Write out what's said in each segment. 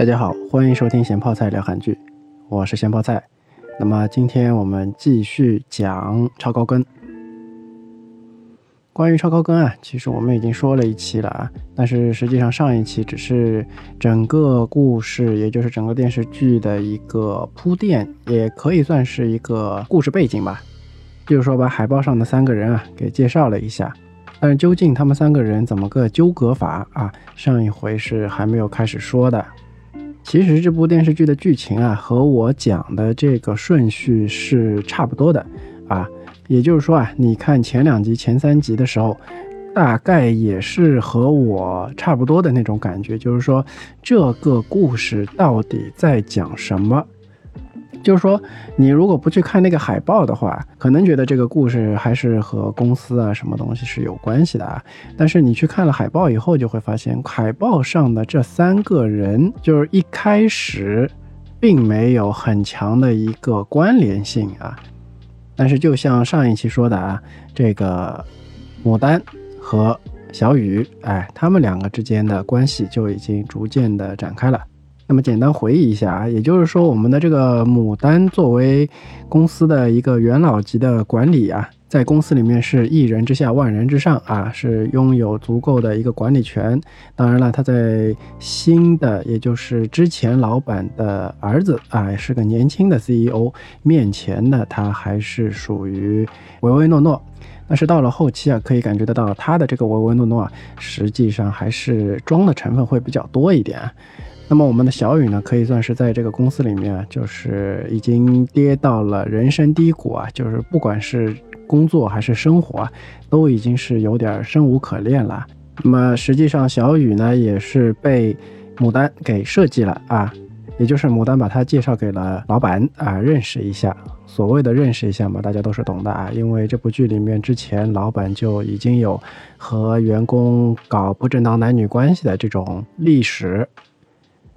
大家好，欢迎收听咸泡菜聊韩剧，我是咸泡菜。那么今天我们继续讲超高跟。关于超高跟啊，其实我们已经说了一期了啊，但是实际上上一期只是整个故事，也就是整个电视剧的一个铺垫，也可以算是一个故事背景吧。就是说把海报上的三个人啊给介绍了一下，但是究竟他们三个人怎么个纠葛法啊？上一回是还没有开始说的。其实这部电视剧的剧情啊，和我讲的这个顺序是差不多的啊。也就是说啊，你看前两集、前三集的时候，大概也是和我差不多的那种感觉。就是说，这个故事到底在讲什么？就是说，你如果不去看那个海报的话，可能觉得这个故事还是和公司啊什么东西是有关系的啊。但是你去看了海报以后，就会发现海报上的这三个人，就是一开始并没有很强的一个关联性啊。但是就像上一期说的啊，这个牡丹和小雨，哎，他们两个之间的关系就已经逐渐的展开了。那么简单回忆一下啊，也就是说，我们的这个牡丹作为公司的一个元老级的管理啊，在公司里面是一人之下万人之上啊，是拥有足够的一个管理权。当然了，他在新的，也就是之前老板的儿子啊，是个年轻的 CEO 面前呢，他还是属于唯唯诺诺。但是到了后期啊，可以感觉得到他的这个唯唯诺诺啊，实际上还是装的成分会比较多一点。啊那么我们的小雨呢，可以算是在这个公司里面，就是已经跌到了人生低谷啊，就是不管是工作还是生活，都已经是有点生无可恋了。那么实际上小雨呢，也是被牡丹给设计了啊，也就是牡丹把他介绍给了老板啊，认识一下。所谓的认识一下嘛，大家都是懂的啊，因为这部剧里面之前老板就已经有和员工搞不正当男女关系的这种历史。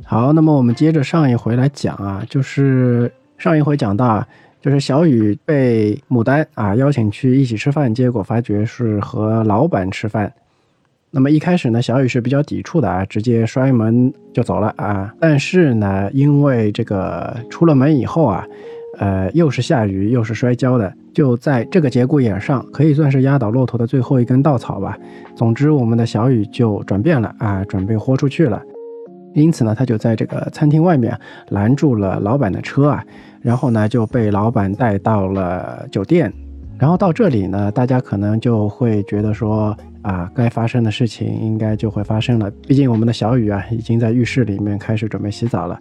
好，那么我们接着上一回来讲啊，就是上一回讲到啊，就是小雨被牡丹啊邀请去一起吃饭，结果发觉是和老板吃饭。那么一开始呢，小雨是比较抵触的啊，直接摔门就走了啊。但是呢，因为这个出了门以后啊，呃，又是下雨又是摔跤的，就在这个节骨眼上，可以算是压倒骆驼的最后一根稻草吧。总之，我们的小雨就转变了啊，准备豁出去了。因此呢，他就在这个餐厅外面拦住了老板的车啊，然后呢就被老板带到了酒店。然后到这里呢，大家可能就会觉得说啊，该发生的事情应该就会发生了。毕竟我们的小雨啊，已经在浴室里面开始准备洗澡了，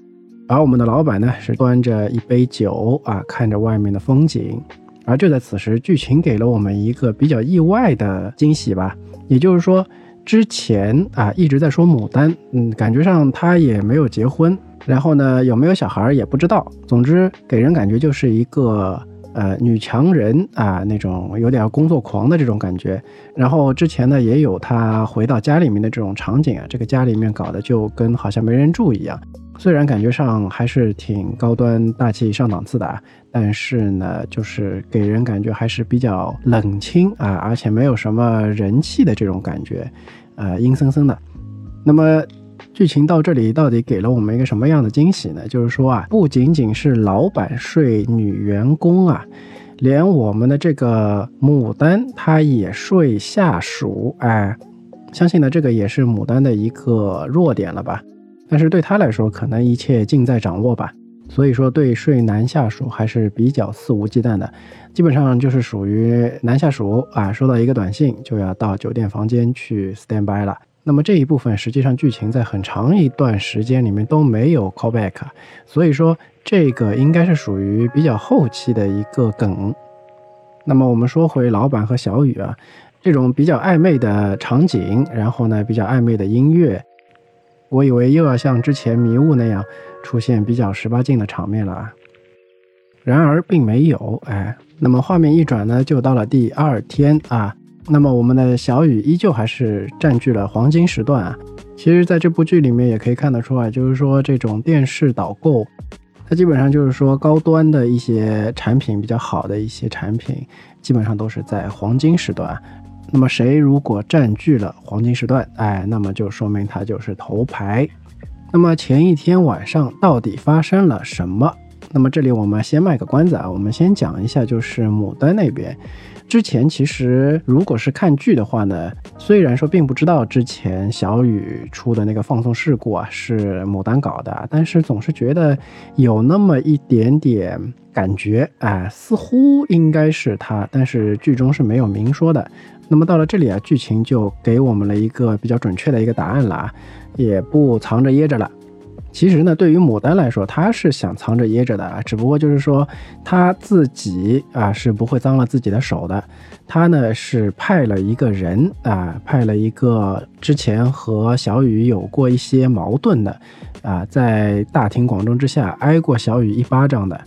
而我们的老板呢，是端着一杯酒啊，看着外面的风景。而就在此时，剧情给了我们一个比较意外的惊喜吧，也就是说。之前啊一直在说牡丹，嗯，感觉上她也没有结婚，然后呢有没有小孩也不知道。总之给人感觉就是一个呃女强人啊那种有点工作狂的这种感觉。然后之前呢也有她回到家里面的这种场景啊，这个家里面搞得就跟好像没人住一样。虽然感觉上还是挺高端大气上档次的啊，但是呢就是给人感觉还是比较冷清啊，而且没有什么人气的这种感觉。呃，阴森森的。那么，剧情到这里到底给了我们一个什么样的惊喜呢？就是说啊，不仅仅是老板睡女员工啊，连我们的这个牡丹她也睡下属。哎，相信呢，这个也是牡丹的一个弱点了吧？但是对他来说，可能一切尽在掌握吧。所以说，对睡男下属还是比较肆无忌惮的，基本上就是属于男下属啊，收到一个短信就要到酒店房间去 stand by 了。那么这一部分实际上剧情在很长一段时间里面都没有 call back，所以说这个应该是属于比较后期的一个梗。那么我们说回老板和小雨啊，这种比较暧昧的场景，然后呢比较暧昧的音乐，我以为又要像之前迷雾那样。出现比较十八禁的场面了啊，然而并没有哎。那么画面一转呢，就到了第二天啊。那么我们的小雨依旧还是占据了黄金时段啊。其实，在这部剧里面也可以看得出来，就是说这种电视导购，它基本上就是说高端的一些产品，比较好的一些产品，基本上都是在黄金时段。那么谁如果占据了黄金时段，哎，那么就说明它就是头牌。那么前一天晚上到底发生了什么？那么这里我们先卖个关子啊，我们先讲一下，就是牡丹那边。之前其实如果是看剧的话呢，虽然说并不知道之前小雨出的那个放送事故啊是牡丹搞的，但是总是觉得有那么一点点感觉，哎，似乎应该是他，但是剧中是没有明说的。那么到了这里啊，剧情就给我们了一个比较准确的一个答案了啊，也不藏着掖着了。其实呢，对于牡丹来说，她是想藏着掖着的啊，只不过就是说她自己啊是不会脏了自己的手的。他呢是派了一个人啊，派了一个之前和小雨有过一些矛盾的啊，在大庭广众之下挨过小雨一巴掌的。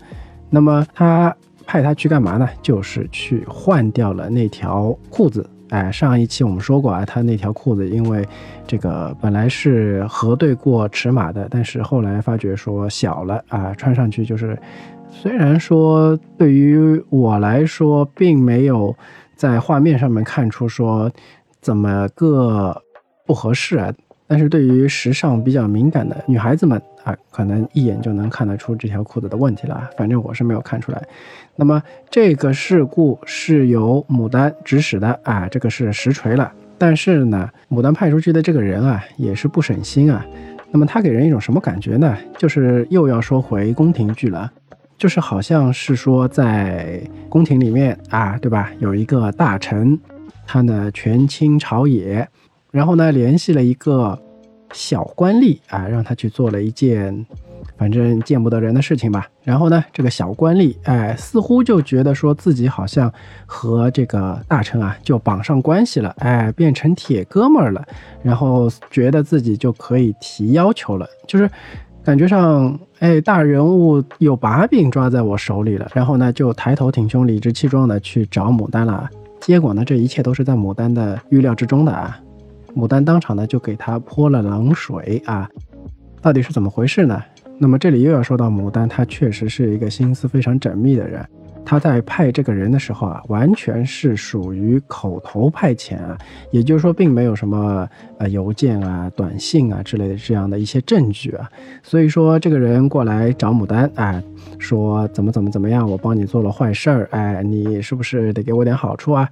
那么他派他去干嘛呢？就是去换掉了那条裤子。哎，上一期我们说过啊，他那条裤子因为这个本来是核对过尺码的，但是后来发觉说小了啊，穿上去就是虽然说对于我来说并没有在画面上面看出说怎么个不合适啊。但是对于时尚比较敏感的女孩子们啊，可能一眼就能看得出这条裤子的问题了。反正我是没有看出来。那么这个事故是由牡丹指使的啊，这个是实锤了。但是呢，牡丹派出去的这个人啊，也是不省心啊。那么他给人一种什么感觉呢？就是又要说回宫廷剧了，就是好像是说在宫廷里面啊，对吧？有一个大臣，他呢权倾朝野。然后呢，联系了一个小官吏啊，让他去做了一件反正见不得人的事情吧。然后呢，这个小官吏哎，似乎就觉得说自己好像和这个大臣啊就绑上关系了，哎，变成铁哥们儿了。然后觉得自己就可以提要求了，就是感觉上哎，大人物有把柄抓在我手里了。然后呢，就抬头挺胸、理直气壮的去找牡丹了。结果呢，这一切都是在牡丹的预料之中的啊。牡丹当场呢就给他泼了冷水啊，到底是怎么回事呢？那么这里又要说到牡丹，她确实是一个心思非常缜密的人。他在派这个人的时候啊，完全是属于口头派遣啊，也就是说并没有什么呃邮件啊、短信啊之类的这样的一些证据啊。所以说这个人过来找牡丹哎，说怎么怎么怎么样，我帮你做了坏事儿，哎，你是不是得给我点好处啊？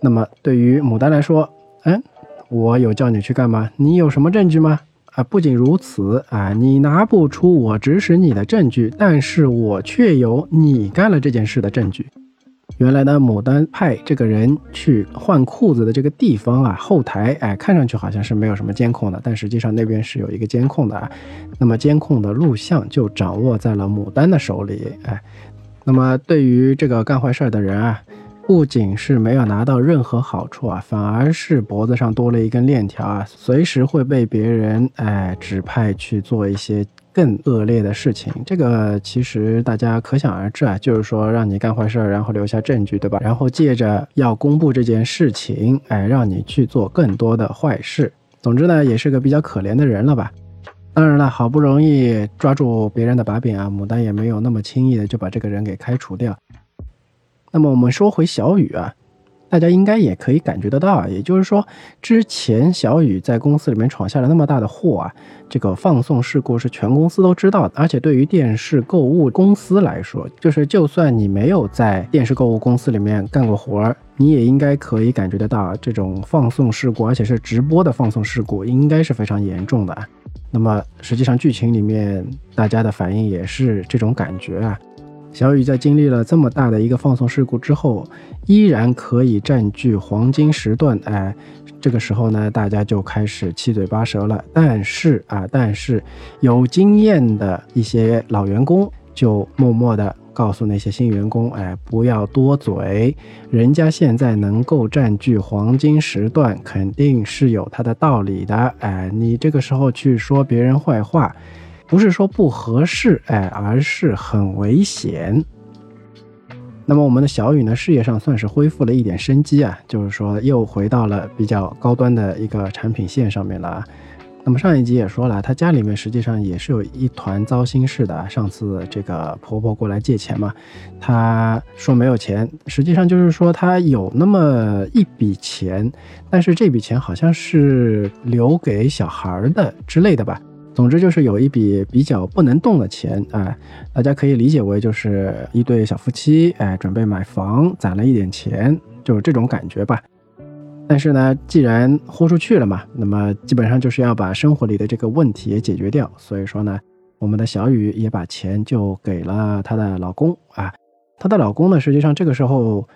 那么对于牡丹来说，嗯。我有叫你去干嘛？你有什么证据吗？啊，不仅如此啊，你拿不出我指使你的证据，但是我却有你干了这件事的证据。原来呢，牡丹派这个人去换裤子的这个地方啊，后台哎，看上去好像是没有什么监控的，但实际上那边是有一个监控的啊。那么监控的录像就掌握在了牡丹的手里，哎，那么对于这个干坏事的人啊。不仅是没有拿到任何好处啊，反而是脖子上多了一根链条啊，随时会被别人哎指派去做一些更恶劣的事情。这个其实大家可想而知啊，就是说让你干坏事儿，然后留下证据，对吧？然后借着要公布这件事情，哎，让你去做更多的坏事。总之呢，也是个比较可怜的人了吧？当然了，好不容易抓住别人的把柄啊，牡丹也没有那么轻易的就把这个人给开除掉。那么我们说回小雨啊，大家应该也可以感觉得到啊，也就是说，之前小雨在公司里面闯下了那么大的祸啊，这个放送事故是全公司都知道的，而且对于电视购物公司来说，就是就算你没有在电视购物公司里面干过活儿，你也应该可以感觉得到，这种放送事故，而且是直播的放送事故，应该是非常严重的。那么实际上剧情里面大家的反应也是这种感觉啊。小雨在经历了这么大的一个放送事故之后，依然可以占据黄金时段。哎，这个时候呢，大家就开始七嘴八舌了。但是啊，但是有经验的一些老员工就默默地告诉那些新员工：哎，不要多嘴，人家现在能够占据黄金时段，肯定是有他的道理的。哎，你这个时候去说别人坏话。不是说不合适，哎，而是很危险。那么我们的小雨呢，事业上算是恢复了一点生机啊，就是说又回到了比较高端的一个产品线上面了。那么上一集也说了，她家里面实际上也是有一团糟心事的。上次这个婆婆过来借钱嘛，她说没有钱，实际上就是说她有那么一笔钱，但是这笔钱好像是留给小孩的之类的吧。总之就是有一笔比较不能动的钱啊，大家可以理解为就是一对小夫妻哎准备买房攒了一点钱，就是这种感觉吧。但是呢，既然豁出去了嘛，那么基本上就是要把生活里的这个问题也解决掉。所以说呢，我们的小雨也把钱就给了她的老公啊。她的老公呢，实际上这个时候。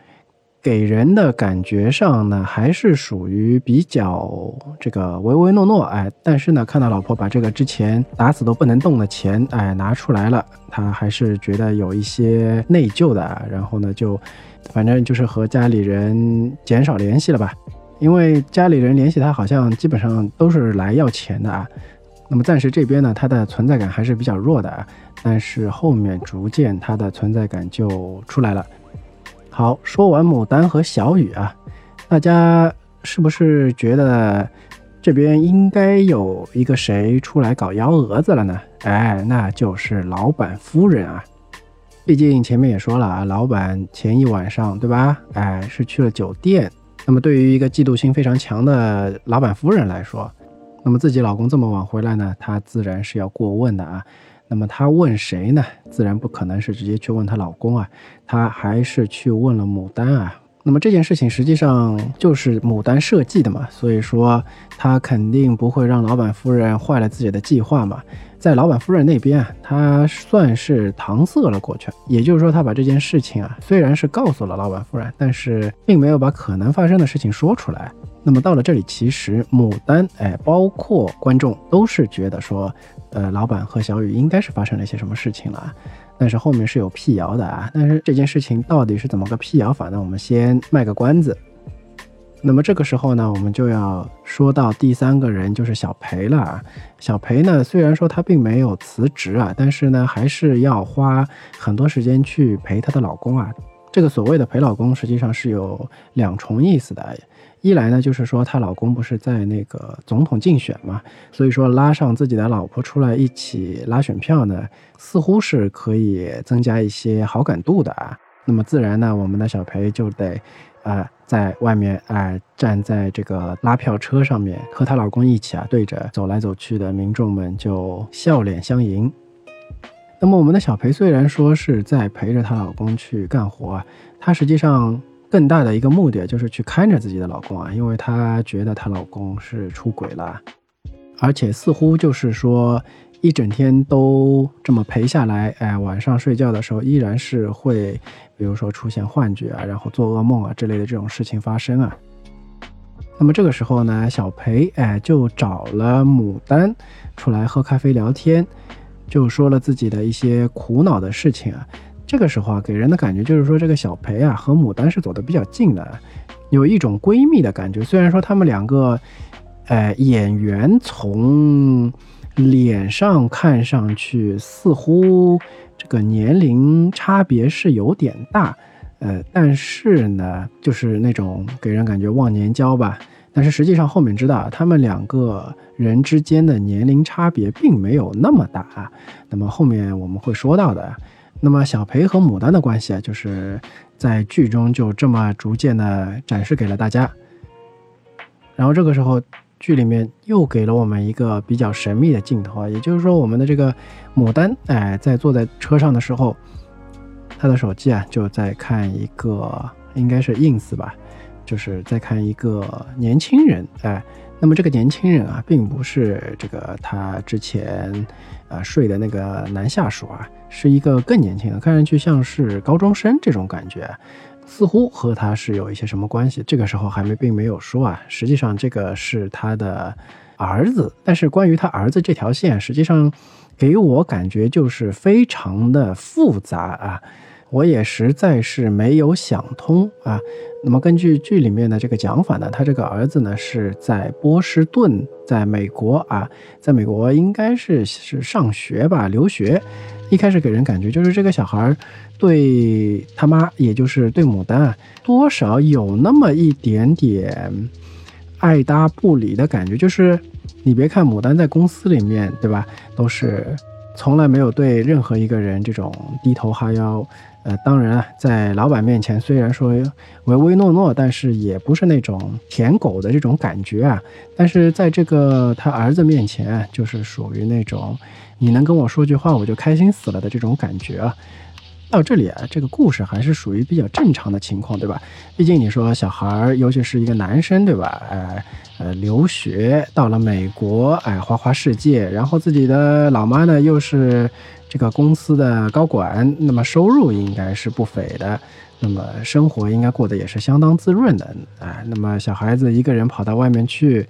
给人的感觉上呢，还是属于比较这个唯唯诺诺，哎，但是呢，看到老婆把这个之前打死都不能动的钱，哎，拿出来了，他还是觉得有一些内疚的，然后呢，就反正就是和家里人减少联系了吧，因为家里人联系他好像基本上都是来要钱的啊。那么暂时这边呢，他的存在感还是比较弱的啊，但是后面逐渐他的存在感就出来了。好，说完牡丹和小雨啊，大家是不是觉得这边应该有一个谁出来搞幺蛾子了呢？哎，那就是老板夫人啊。毕竟前面也说了啊，老板前一晚上对吧？哎，是去了酒店。那么对于一个嫉妒心非常强的老板夫人来说，那么自己老公这么晚回来呢，她自然是要过问的啊。那么她问谁呢？自然不可能是直接去问她老公啊，她还是去问了牡丹啊。那么这件事情实际上就是牡丹设计的嘛，所以说她肯定不会让老板夫人坏了自己的计划嘛。在老板夫人那边啊，他算是搪塞了过去，也就是说他把这件事情啊，虽然是告诉了老板夫人，但是并没有把可能发生的事情说出来。那么到了这里，其实牡丹，哎，包括观众都是觉得说，呃，老板和小雨应该是发生了一些什么事情了，但是后面是有辟谣的啊。但是这件事情到底是怎么个辟谣法呢？我们先卖个关子。那么这个时候呢，我们就要说到第三个人，就是小裴了。小裴呢，虽然说他并没有辞职啊，但是呢，还是要花很多时间去陪她的老公啊。这个所谓的陪老公，实际上是有两重意思的。一来呢，就是说她老公不是在那个总统竞选嘛，所以说拉上自己的老婆出来一起拉选票呢，似乎是可以增加一些好感度的啊。那么自然呢，我们的小裴就得，啊，在外面啊，站在这个拉票车上面，和她老公一起啊，对着走来走去的民众们就笑脸相迎。那么我们的小裴虽然说是在陪着她老公去干活啊，她实际上。更大的一个目的就是去看着自己的老公啊，因为她觉得她老公是出轨了，而且似乎就是说一整天都这么陪下来，哎，晚上睡觉的时候依然是会，比如说出现幻觉啊，然后做噩梦啊之类的这种事情发生啊。那么这个时候呢，小裴哎就找了牡丹出来喝咖啡聊天，就说了自己的一些苦恼的事情啊。这个时候啊，给人的感觉就是说，这个小裴啊和牡丹是走得比较近的，有一种闺蜜的感觉。虽然说他们两个，呃，演员从脸上看上去似乎这个年龄差别是有点大，呃，但是呢，就是那种给人感觉忘年交吧。但是实际上后面知道，他们两个人之间的年龄差别并没有那么大。那么后面我们会说到的。那么小裴和牡丹的关系啊，就是在剧中就这么逐渐的展示给了大家。然后这个时候，剧里面又给了我们一个比较神秘的镜头啊，也就是说，我们的这个牡丹，哎，在坐在车上的时候，他的手机啊就在看一个，应该是 ins 吧，就是在看一个年轻人，哎。那么这个年轻人啊，并不是这个他之前啊睡的那个男下属啊，是一个更年轻的，看上去像是高中生这种感觉，似乎和他是有一些什么关系。这个时候还没并没有说啊，实际上这个是他的儿子。但是关于他儿子这条线，实际上给我感觉就是非常的复杂啊。我也实在是没有想通啊。那么根据剧里面的这个讲法呢，他这个儿子呢是在波士顿，在美国啊，在美国应该是是上学吧，留学。一开始给人感觉就是这个小孩对他妈，也就是对牡丹啊，多少有那么一点点爱搭不理的感觉。就是你别看牡丹在公司里面，对吧，都是。从来没有对任何一个人这种低头哈腰。呃，当然啊，在老板面前虽然说唯唯诺诺，但是也不是那种舔狗的这种感觉啊。但是在这个他儿子面前，就是属于那种你能跟我说句话，我就开心死了的这种感觉啊。到这里啊，这个故事还是属于比较正常的情况，对吧？毕竟你说小孩儿，尤其是一个男生，对吧？呃呃，留学到了美国，哎，花花世界，然后自己的老妈呢又是。这个公司的高管，那么收入应该是不菲的，那么生活应该过得也是相当滋润的啊。那么小孩子一个人跑到外面去，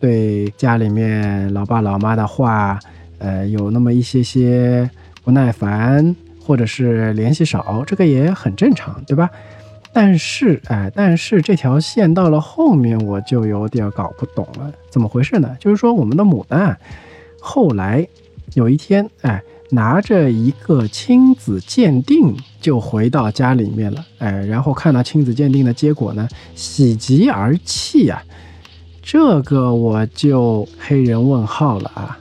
对家里面老爸老妈的话，呃，有那么一些些不耐烦，或者是联系少，这个也很正常，对吧？但是，哎，但是这条线到了后面，我就有点搞不懂了，怎么回事呢？就是说，我们的牡丹后来有一天，哎。拿着一个亲子鉴定就回到家里面了，哎，然后看到亲子鉴定的结果呢，喜极而泣啊，这个我就黑人问号了啊。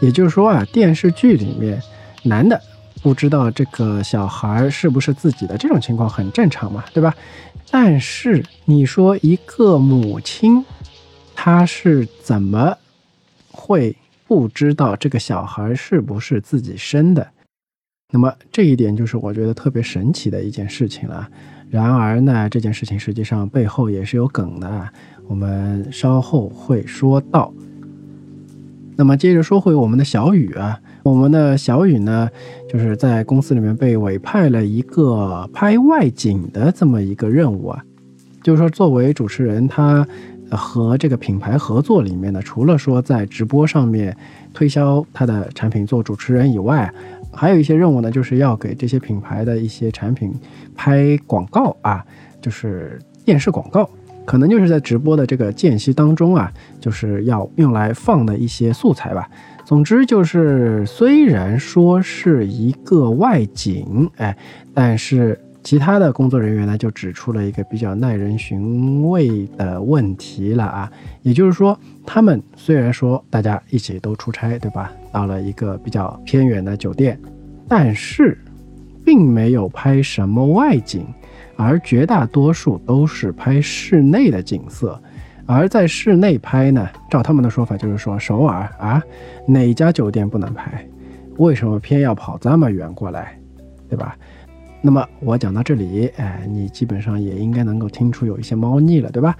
也就是说啊，电视剧里面男的不知道这个小孩是不是自己的这种情况很正常嘛，对吧？但是你说一个母亲，她是怎么会？不知道这个小孩是不是自己生的，那么这一点就是我觉得特别神奇的一件事情了。然而呢，这件事情实际上背后也是有梗的，我们稍后会说到。那么接着说回我们的小雨啊，我们的小雨呢，就是在公司里面被委派了一个拍外景的这么一个任务啊，就是说作为主持人他。和这个品牌合作里面呢，除了说在直播上面推销他的产品做主持人以外，还有一些任务呢，就是要给这些品牌的一些产品拍广告啊，就是电视广告，可能就是在直播的这个间隙当中啊，就是要用来放的一些素材吧。总之就是，虽然说是一个外景，哎，但是。其他的工作人员呢，就指出了一个比较耐人寻味的问题了啊，也就是说，他们虽然说大家一起都出差，对吧？到了一个比较偏远的酒店，但是并没有拍什么外景，而绝大多数都是拍室内的景色。而在室内拍呢，照他们的说法，就是说首尔啊，哪家酒店不能拍？为什么偏要跑这么远过来，对吧？那么我讲到这里，哎，你基本上也应该能够听出有一些猫腻了，对吧？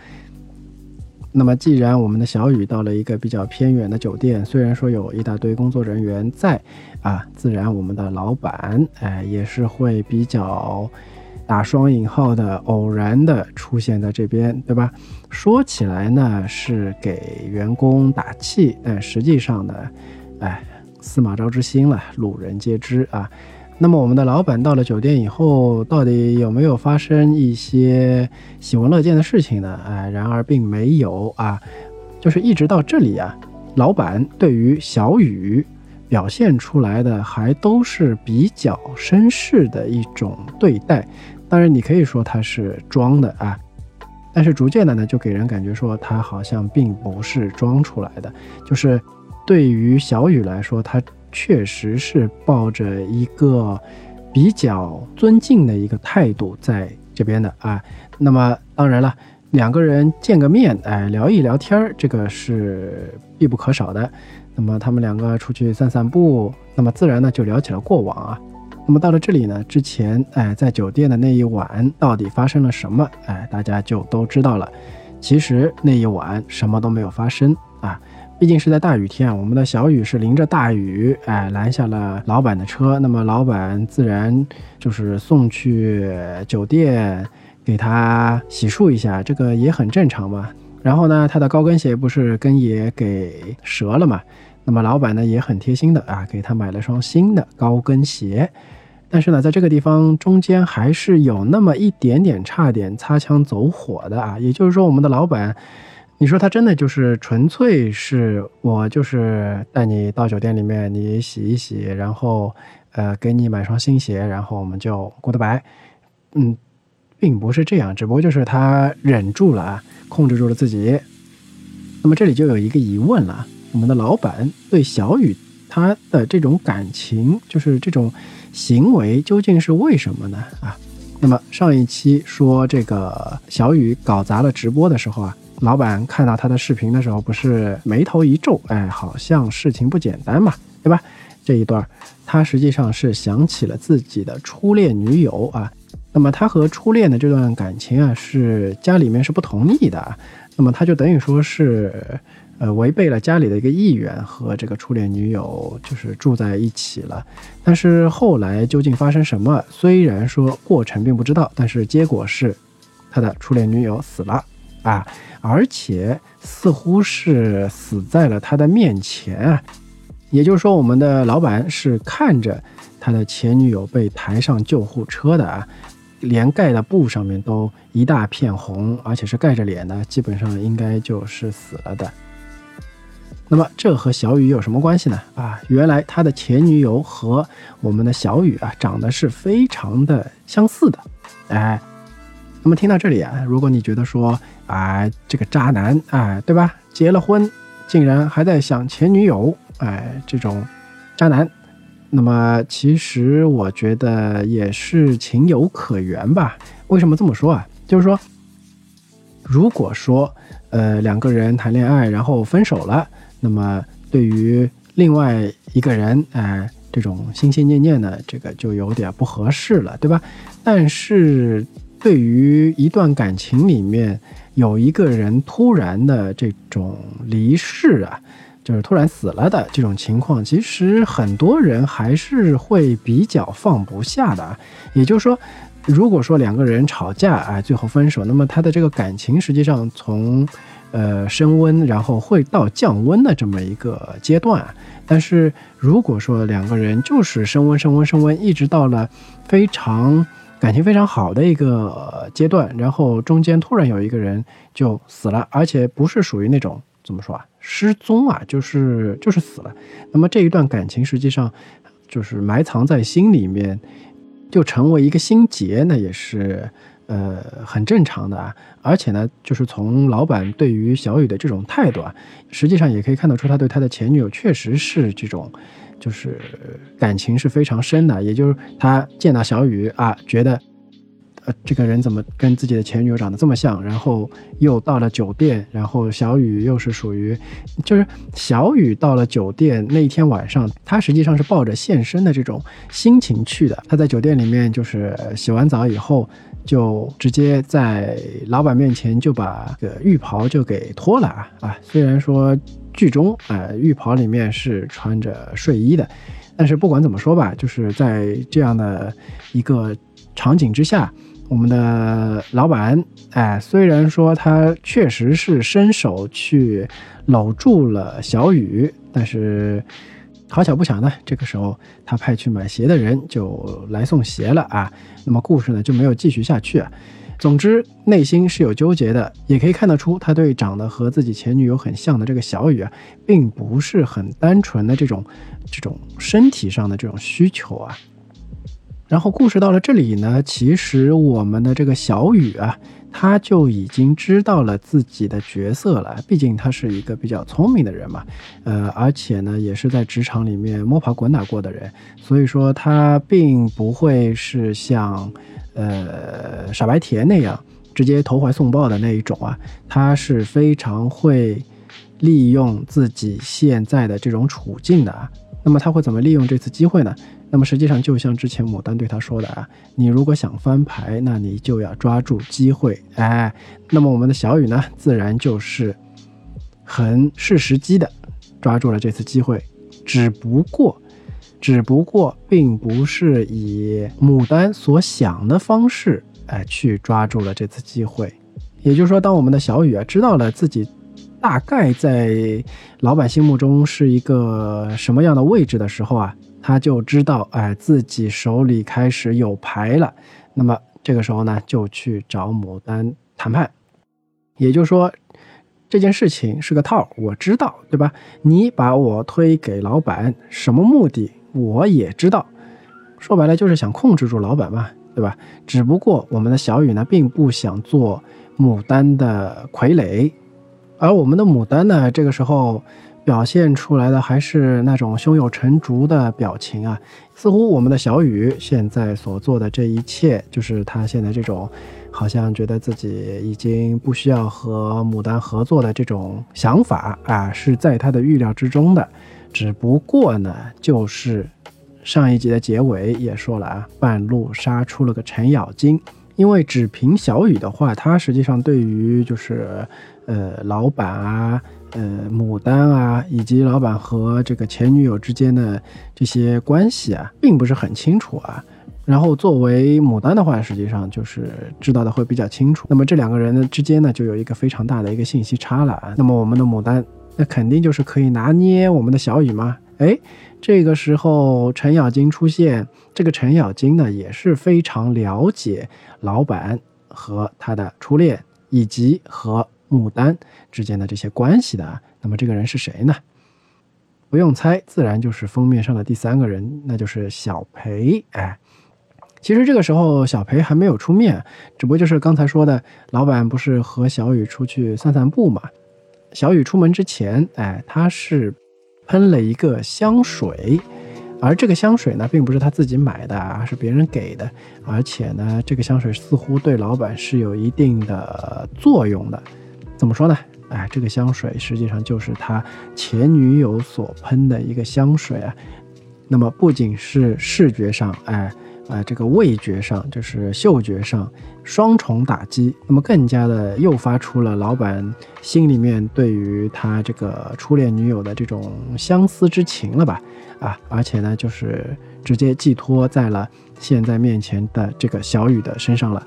那么既然我们的小雨到了一个比较偏远的酒店，虽然说有一大堆工作人员在，啊，自然我们的老板，哎，也是会比较打双引号的偶然的出现在这边，对吧？说起来呢是给员工打气，但实际上呢，哎，司马昭之心了，路人皆知啊。那么我们的老板到了酒店以后，到底有没有发生一些喜闻乐见的事情呢？哎，然而并没有啊，就是一直到这里啊，老板对于小雨表现出来的还都是比较绅士的一种对待。当然，你可以说他是装的啊，但是逐渐的呢，就给人感觉说他好像并不是装出来的，就是对于小雨来说，他。确实是抱着一个比较尊敬的一个态度在这边的啊。那么当然了，两个人见个面，哎，聊一聊天儿，这个是必不可少的。那么他们两个出去散散步，那么自然呢就聊起了过往啊。那么到了这里呢，之前哎在酒店的那一晚到底发生了什么？哎，大家就都知道了。其实那一晚什么都没有发生啊。毕竟是在大雨天啊，我们的小雨是淋着大雨，哎，拦下了老板的车。那么老板自然就是送去酒店给他洗漱一下，这个也很正常嘛。然后呢，他的高跟鞋不是跟也给折了嘛？那么老板呢也很贴心的啊，给他买了双新的高跟鞋。但是呢，在这个地方中间还是有那么一点点差点擦枪走火的啊。也就是说，我们的老板。你说他真的就是纯粹是我就是带你到酒店里面，你洗一洗，然后呃给你买双新鞋，然后我们就 goodbye。嗯，并不是这样，只不过就是他忍住了，控制住了自己。那么这里就有一个疑问了：我们的老板对小雨他的这种感情，就是这种行为，究竟是为什么呢？啊，那么上一期说这个小雨搞砸了直播的时候啊，老板看到他的视频的时候，不是眉头一皱，哎，好像事情不简单嘛，对吧？这一段他实际上是想起了自己的初恋女友啊。那么他和初恋的这段感情啊，是家里面是不同意的，那么他就等于说是，呃，违背了家里的一个意愿，和这个初恋女友就是住在一起了。但是后来究竟发生什么？虽然说过程并不知道，但是结果是，他的初恋女友死了啊，而且似乎是死在了他的面前啊。也就是说，我们的老板是看着他的前女友被抬上救护车的啊。连盖的布上面都一大片红，而且是盖着脸的，基本上应该就是死了的。那么这和小雨有什么关系呢？啊，原来他的前女友和我们的小雨啊，长得是非常的相似的。哎，那么听到这里啊，如果你觉得说啊，这个渣男啊，对吧？结了婚竟然还在想前女友，哎，这种渣男。那么其实我觉得也是情有可原吧。为什么这么说啊？就是说，如果说呃两个人谈恋爱然后分手了，那么对于另外一个人，哎，这种心心念念的这个就有点不合适了，对吧？但是对于一段感情里面有一个人突然的这种离世啊。就是突然死了的这种情况，其实很多人还是会比较放不下的。也就是说，如果说两个人吵架，哎，最后分手，那么他的这个感情实际上从，呃，升温，然后会到降温的这么一个阶段。但是如果说两个人就是升温、升温、升温，一直到了非常感情非常好的一个阶段，然后中间突然有一个人就死了，而且不是属于那种怎么说啊？失踪啊，就是就是死了。那么这一段感情实际上就是埋藏在心里面，就成为一个心结，那也是呃很正常的啊。而且呢，就是从老板对于小雨的这种态度啊，实际上也可以看得出他对他的前女友确实是这种，就是感情是非常深的。也就是他见到小雨啊，觉得。呃，这个人怎么跟自己的前女友长得这么像？然后又到了酒店，然后小雨又是属于，就是小雨到了酒店那一天晚上，他实际上是抱着现身的这种心情去的。他在酒店里面就是洗完澡以后，就直接在老板面前就把个浴袍就给脱了啊啊！虽然说剧中啊浴袍里面是穿着睡衣的，但是不管怎么说吧，就是在这样的一个场景之下。我们的老板，哎，虽然说他确实是伸手去搂住了小雨，但是好巧不巧呢，这个时候他派去买鞋的人就来送鞋了啊。那么故事呢就没有继续下去啊。总之内心是有纠结的，也可以看得出他对长得和自己前女友很像的这个小雨啊，并不是很单纯的这种这种身体上的这种需求啊。然后故事到了这里呢，其实我们的这个小雨啊，他就已经知道了自己的角色了。毕竟他是一个比较聪明的人嘛，呃，而且呢，也是在职场里面摸爬滚打过的人，所以说他并不会是像，呃，傻白甜那样直接投怀送抱的那一种啊。他是非常会利用自己现在的这种处境的啊。那么他会怎么利用这次机会呢？那么实际上就像之前牡丹对他说的啊，你如果想翻牌，那你就要抓住机会。哎，那么我们的小雨呢，自然就是很是时机的抓住了这次机会，只不过，只不过并不是以牡丹所想的方式哎去抓住了这次机会。也就是说，当我们的小雨啊知道了自己。大概在老板心目中是一个什么样的位置的时候啊，他就知道，哎，自己手里开始有牌了。那么这个时候呢，就去找牡丹谈判。也就是说，这件事情是个套，我知道，对吧？你把我推给老板，什么目的我也知道。说白了就是想控制住老板嘛，对吧？只不过我们的小雨呢，并不想做牡丹的傀儡。而我们的牡丹呢，这个时候表现出来的还是那种胸有成竹的表情啊，似乎我们的小雨现在所做的这一切，就是他现在这种好像觉得自己已经不需要和牡丹合作的这种想法啊，是在他的预料之中的。只不过呢，就是上一集的结尾也说了啊，半路杀出了个程咬金。因为只凭小雨的话，他实际上对于就是呃老板啊。呃，牡丹啊，以及老板和这个前女友之间的这些关系啊，并不是很清楚啊。然后作为牡丹的话，实际上就是知道的会比较清楚。那么这两个人呢之间呢，就有一个非常大的一个信息差了啊。那么我们的牡丹，那肯定就是可以拿捏我们的小雨吗？哎，这个时候程咬金出现，这个程咬金呢也是非常了解老板和他的初恋，以及和。牡丹之间的这些关系的，那么这个人是谁呢？不用猜，自然就是封面上的第三个人，那就是小裴。哎，其实这个时候小裴还没有出面，只不过就是刚才说的，老板不是和小雨出去散散步嘛？小雨出门之前，哎，他是喷了一个香水。而这个香水呢，并不是他自己买的，而是别人给的。而且呢，这个香水似乎对老板是有一定的作用的。怎么说呢？哎，这个香水实际上就是他前女友所喷的一个香水啊。那么不仅是视觉上，哎，啊，这个味觉上，就是嗅觉上双重打击，那么更加的诱发出了老板心里面对于他这个初恋女友的这种相思之情了吧？啊，而且呢，就是直接寄托在了现在面前的这个小雨的身上了。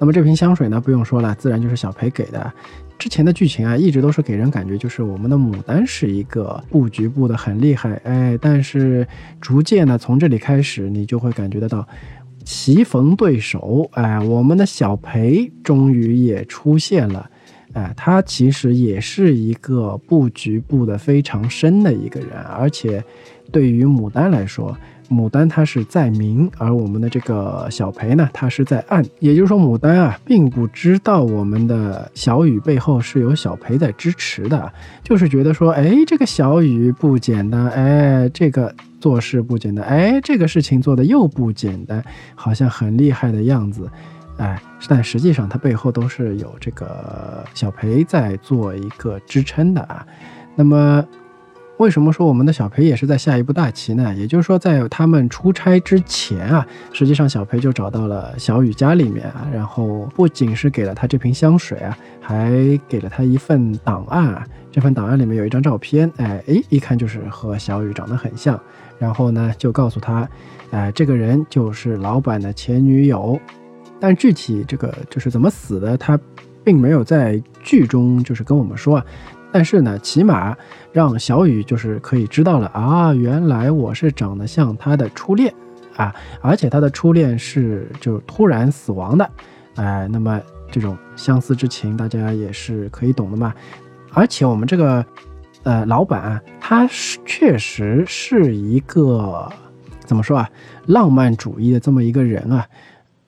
那么这瓶香水呢，不用说了，自然就是小裴给的。之前的剧情啊，一直都是给人感觉就是我们的牡丹是一个布局布的很厉害，哎，但是逐渐呢，从这里开始，你就会感觉得到棋逢对手，哎，我们的小裴终于也出现了，哎，他其实也是一个布局布的非常深的一个人，而且对于牡丹来说。牡丹它是在明，而我们的这个小裴呢，它是在暗。也就是说，牡丹啊，并不知道我们的小雨背后是有小裴在支持的，就是觉得说，哎，这个小雨不简单，哎，这个做事不简单，哎，这个事情做的又不简单，好像很厉害的样子，哎，但实际上它背后都是有这个小裴在做一个支撑的啊。那么。为什么说我们的小裴也是在下一步大棋呢？也就是说，在他们出差之前啊，实际上小裴就找到了小雨家里面啊，然后不仅是给了他这瓶香水啊，还给了他一份档案啊。这份档案里面有一张照片，哎哎，一看就是和小雨长得很像。然后呢，就告诉他，哎，这个人就是老板的前女友。但具体这个就是怎么死的，他并没有在剧中就是跟我们说啊。但是呢，起码让小雨就是可以知道了啊，原来我是长得像他的初恋啊，而且他的初恋是就突然死亡的，哎，那么这种相思之情大家也是可以懂的嘛。而且我们这个呃老板啊，他是确实是一个怎么说啊，浪漫主义的这么一个人啊，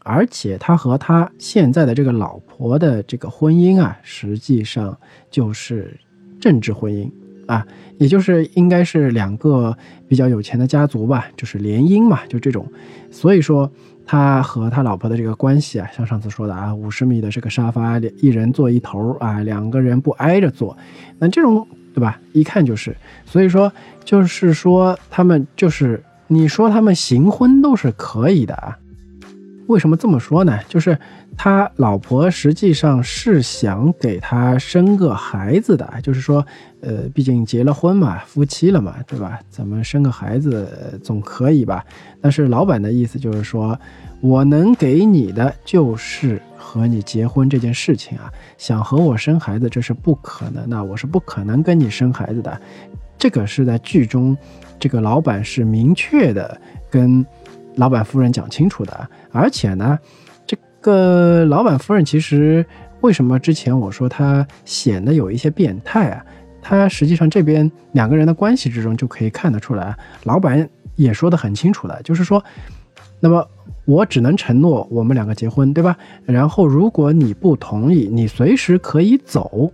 而且他和他现在的这个老婆的这个婚姻啊，实际上就是。政治婚姻啊，也就是应该是两个比较有钱的家族吧，就是联姻嘛，就这种。所以说他和他老婆的这个关系啊，像上次说的啊，五十米的这个沙发，一人坐一头啊，两个人不挨着坐，那这种对吧？一看就是。所以说就是说他们就是你说他们行婚都是可以的啊。为什么这么说呢？就是他老婆实际上是想给他生个孩子的，就是说，呃，毕竟结了婚嘛，夫妻了嘛，对吧？咱们生个孩子总可以吧？但是老板的意思就是说，我能给你的就是和你结婚这件事情啊，想和我生孩子这是不可能的，我是不可能跟你生孩子的。这个是在剧中，这个老板是明确的跟。老板夫人讲清楚的，而且呢，这个老板夫人其实为什么之前我说她显得有一些变态啊？她实际上这边两个人的关系之中就可以看得出来，老板也说得很清楚的，就是说，那么我只能承诺我们两个结婚，对吧？然后如果你不同意，你随时可以走。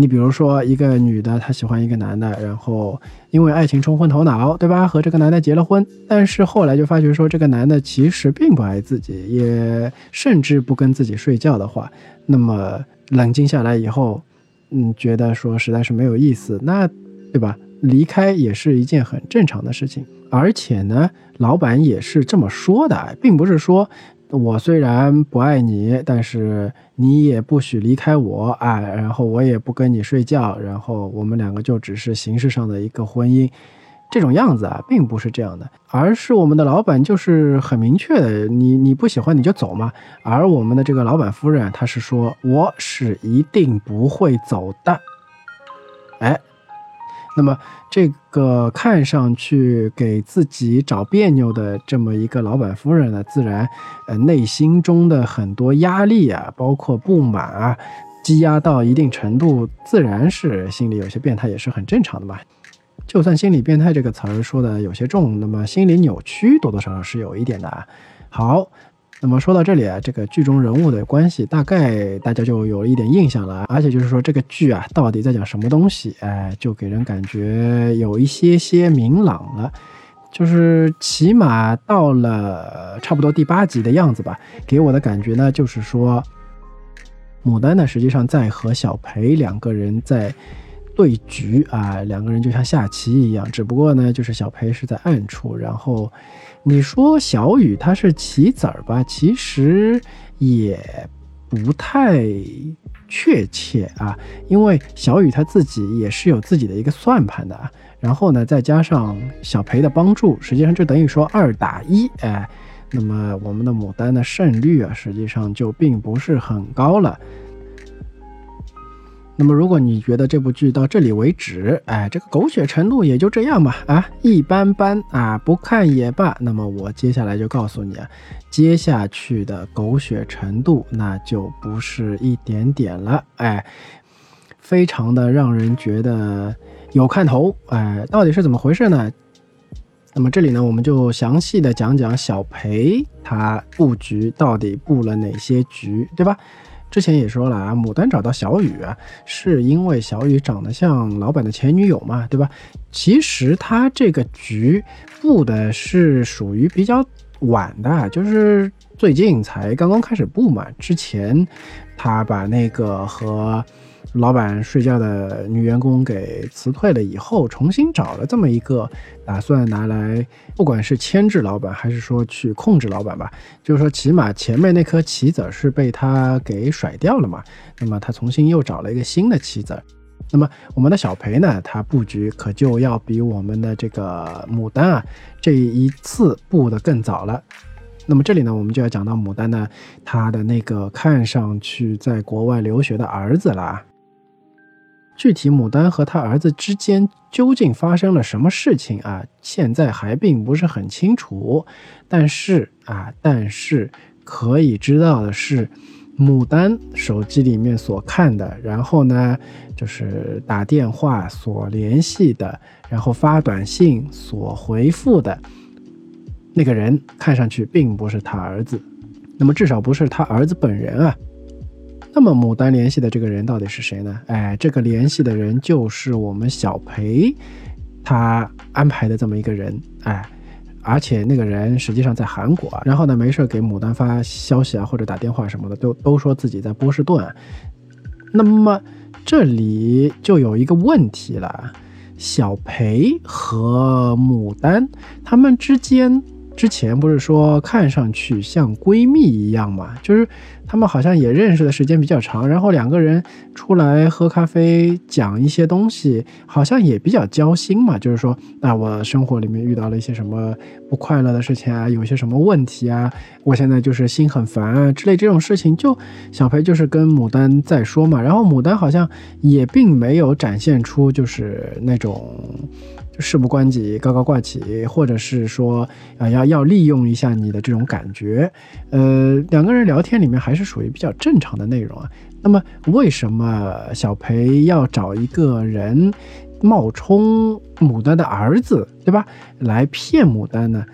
你比如说一个女的，她喜欢一个男的，然后因为爱情冲昏头脑，对吧？和这个男的结了婚，但是后来就发觉说这个男的其实并不爱自己，也甚至不跟自己睡觉的话，那么冷静下来以后，嗯，觉得说实在是没有意思，那对吧？离开也是一件很正常的事情，而且呢，老板也是这么说的，并不是说。我虽然不爱你，但是你也不许离开我啊！然后我也不跟你睡觉，然后我们两个就只是形式上的一个婚姻，这种样子啊，并不是这样的，而是我们的老板就是很明确的，你你不喜欢你就走嘛。而我们的这个老板夫人，她是说我是一定不会走的，哎。那么，这个看上去给自己找别扭的这么一个老板夫人呢，自然，呃，内心中的很多压力啊，包括不满啊，积压到一定程度，自然是心里有些变态，也是很正常的嘛。就算心理变态这个词儿说的有些重，那么心理扭曲多多少少是有一点的啊。好。那么说到这里啊，这个剧中人物的关系大概大家就有了一点印象了，而且就是说这个剧啊到底在讲什么东西，哎，就给人感觉有一些些明朗了，就是起码到了差不多第八集的样子吧，给我的感觉呢就是说，牡丹呢实际上在和小裴两个人在对局啊，两个人就像下棋一样，只不过呢就是小裴是在暗处，然后。你说小雨他是棋子儿吧？其实也不太确切啊，因为小雨他自己也是有自己的一个算盘的啊。然后呢，再加上小裴的帮助，实际上就等于说二打一，哎，那么我们的牡丹的胜率啊，实际上就并不是很高了。那么，如果你觉得这部剧到这里为止，哎，这个狗血程度也就这样吧，啊，一般般啊，不看也罢。那么我接下来就告诉你啊，接下去的狗血程度那就不是一点点了，哎，非常的让人觉得有看头，哎，到底是怎么回事呢？那么这里呢，我们就详细的讲讲小裴他布局到底布了哪些局，对吧？之前也说了啊，牡丹找到小雨啊，是因为小雨长得像老板的前女友嘛，对吧？其实他这个局布的是属于比较晚的，就是最近才刚刚开始布嘛。之前他把那个和。老板睡觉的女员工给辞退了以后，重新找了这么一个，打算拿来，不管是牵制老板，还是说去控制老板吧，就是说起码前面那颗棋子是被他给甩掉了嘛，那么他重新又找了一个新的棋子。那么我们的小裴呢，他布局可就要比我们的这个牡丹啊，这一次布的更早了。那么这里呢，我们就要讲到牡丹呢，他的那个看上去在国外留学的儿子了。具体牡丹和他儿子之间究竟发生了什么事情啊？现在还并不是很清楚。但是啊，但是可以知道的是，牡丹手机里面所看的，然后呢，就是打电话所联系的，然后发短信所回复的那个人，看上去并不是他儿子。那么至少不是他儿子本人啊。那么牡丹联系的这个人到底是谁呢？哎，这个联系的人就是我们小裴，他安排的这么一个人。哎，而且那个人实际上在韩国，然后呢没事给牡丹发消息啊，或者打电话什么的，都都说自己在波士顿。那么这里就有一个问题了，小裴和牡丹他们之间。之前不是说看上去像闺蜜一样嘛？就是他们好像也认识的时间比较长，然后两个人出来喝咖啡，讲一些东西，好像也比较交心嘛。就是说，那我生活里面遇到了一些什么不快乐的事情啊，有些什么问题啊，我现在就是心很烦啊之类这种事情，就小裴就是跟牡丹在说嘛，然后牡丹好像也并没有展现出就是那种。事不关己，高高挂起，或者是说啊，要要利用一下你的这种感觉，呃，两个人聊天里面还是属于比较正常的内容啊。那么为什么小裴要找一个人冒充牡丹的儿子，对吧，来骗牡丹呢？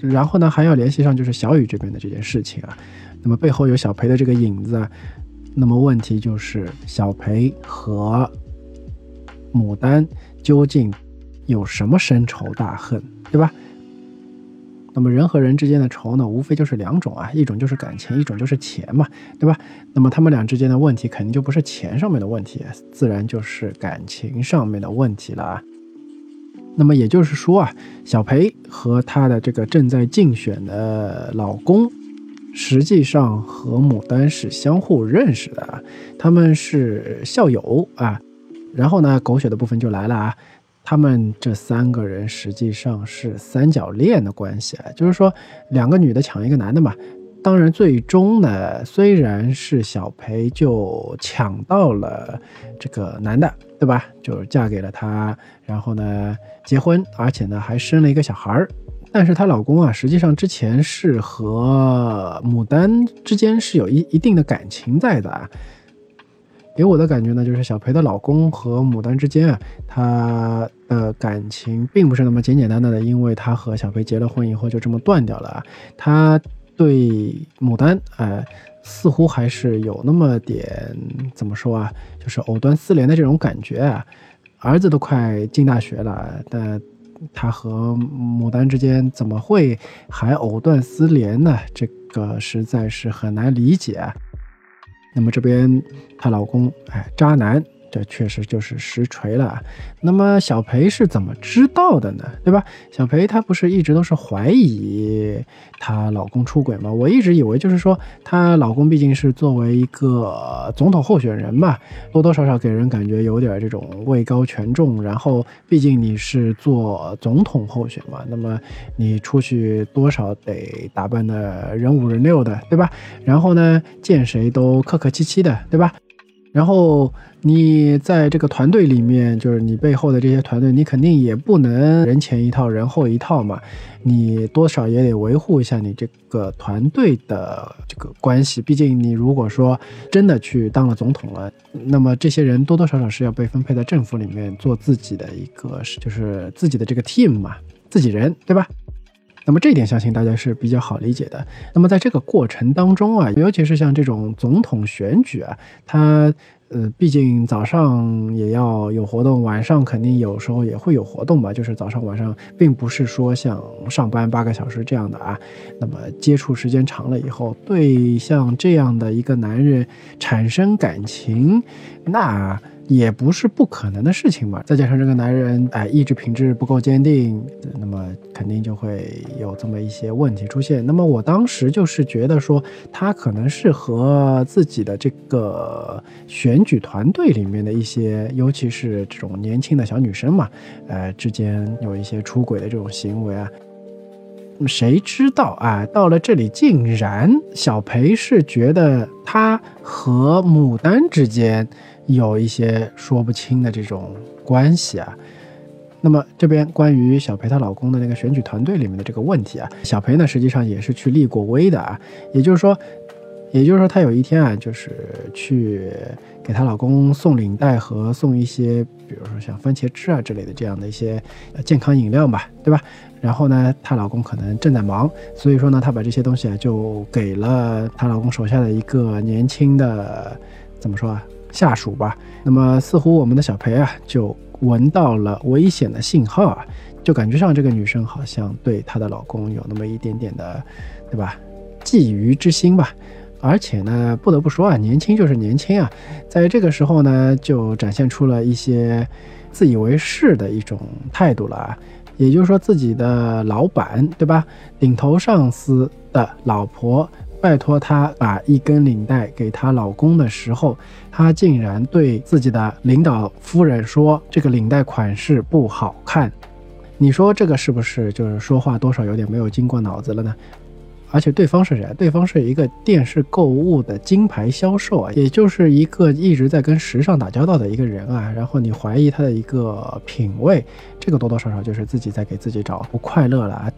然后呢，还要联系上就是小雨这边的这件事情啊。那么背后有小裴的这个影子啊。那么问题就是小裴和牡丹究竟有什么深仇大恨，对吧？那么人和人之间的仇呢，无非就是两种啊，一种就是感情，一种就是钱嘛，对吧？那么他们俩之间的问题肯定就不是钱上面的问题，自然就是感情上面的问题了啊。那么也就是说啊，小裴和她的这个正在竞选的老公，实际上和牡丹是相互认识的啊，他们是校友啊。然后呢，狗血的部分就来了啊。他们这三个人实际上是三角恋的关系啊，就是说两个女的抢一个男的嘛。当然，最终呢，虽然是小裴就抢到了这个男的，对吧？就是嫁给了他，然后呢结婚，而且呢还生了一个小孩儿。但是她老公啊，实际上之前是和牡丹之间是有一一定的感情在的啊。给我的感觉呢，就是小裴的老公和牡丹之间啊，他的感情并不是那么简简单单的，因为他和小裴结了婚以后就这么断掉了啊。他对牡丹，哎，似乎还是有那么点怎么说啊，就是藕断丝连的这种感觉啊。儿子都快进大学了，但他和牡丹之间怎么会还藕断丝连呢？这个实在是很难理解。那么这边她老公，哎，渣男。这确实就是实锤了。那么小裴是怎么知道的呢？对吧？小裴她不是一直都是怀疑她老公出轨吗？我一直以为就是说她老公毕竟是作为一个总统候选人嘛，多多少少给人感觉有点这种位高权重。然后毕竟你是做总统候选嘛，那么你出去多少得打扮的人五人六的，对吧？然后呢，见谁都客客气气的，对吧？然后你在这个团队里面，就是你背后的这些团队，你肯定也不能人前一套，人后一套嘛。你多少也得维护一下你这个团队的这个关系。毕竟你如果说真的去当了总统了，那么这些人多多少少是要被分配在政府里面做自己的一个，就是自己的这个 team 嘛，自己人，对吧？那么这一点相信大家是比较好理解的。那么在这个过程当中啊，尤其是像这种总统选举啊，它呃，毕竟早上也要有活动，晚上肯定有时候也会有活动吧。就是早上晚上，并不是说像上班八个小时这样的啊。那么接触时间长了以后，对像这样的一个男人产生感情，那。也不是不可能的事情嘛，再加上这个男人哎意志品质不够坚定，那么肯定就会有这么一些问题出现。那么我当时就是觉得说，他可能是和自己的这个选举团队里面的一些，尤其是这种年轻的小女生嘛，呃之间有一些出轨的这种行为啊。谁知道啊，到了这里竟然小裴是觉得他和牡丹之间。有一些说不清的这种关系啊，那么这边关于小裴她老公的那个选举团队里面的这个问题啊，小裴呢实际上也是去立过威的啊，也就是说，也就是说她有一天啊，就是去给她老公送领带和送一些，比如说像番茄汁啊之类的这样的一些健康饮料吧，对吧？然后呢，她老公可能正在忙，所以说呢，她把这些东西啊就给了她老公手下的一个年轻的，怎么说啊？下属吧，那么似乎我们的小裴啊，就闻到了危险的信号啊，就感觉上这个女生好像对她的老公有那么一点点的，对吧？觊觎之心吧。而且呢，不得不说啊，年轻就是年轻啊，在这个时候呢，就展现出了一些自以为是的一种态度了啊。也就是说，自己的老板，对吧？顶头上司的老婆。拜托她把一根领带给她老公的时候，她竟然对自己的领导夫人说：“这个领带款式不好看。”你说这个是不是就是说话多少有点没有经过脑子了呢？而且对方是谁？对方是一个电视购物的金牌销售啊，也就是一个一直在跟时尚打交道的一个人啊。然后你怀疑他的一个品味，这个多多少少就是自己在给自己找不快乐了啊。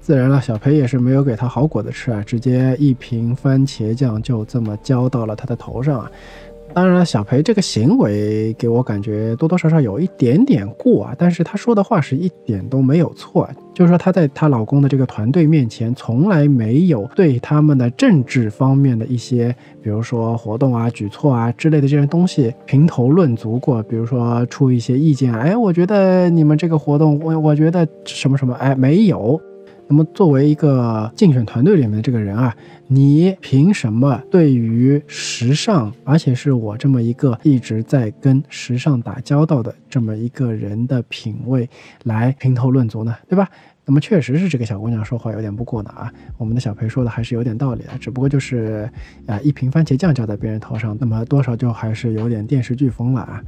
自然了，小裴也是没有给他好果子吃啊，直接一瓶番茄酱就这么浇到了他的头上啊。当然了，小裴这个行为给我感觉多多少少有一点点过啊，但是她说的话是一点都没有错，就是说她在她老公的这个团队面前，从来没有对他们的政治方面的一些，比如说活动啊、举措啊之类的这些东西评头论足过，比如说出一些意见，哎，我觉得你们这个活动，我我觉得什么什么，哎，没有。那么作为一个竞选团队里面的这个人啊，你凭什么对于时尚，而且是我这么一个一直在跟时尚打交道的这么一个人的品味来评头论足呢？对吧？那么确实是这个小姑娘说话有点不过呢啊。我们的小裴说的还是有点道理的，只不过就是啊一瓶番茄酱浇在别人头上，那么多少就还是有点电视剧风了啊。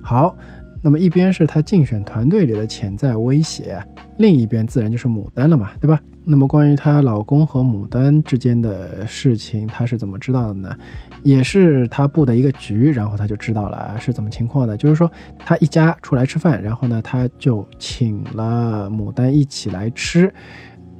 好。那么一边是他竞选团队里的潜在威胁，另一边自然就是牡丹了嘛，对吧？那么关于她老公和牡丹之间的事情，她是怎么知道的呢？也是她布的一个局，然后她就知道了是怎么情况的。就是说，她一家出来吃饭，然后呢，她就请了牡丹一起来吃。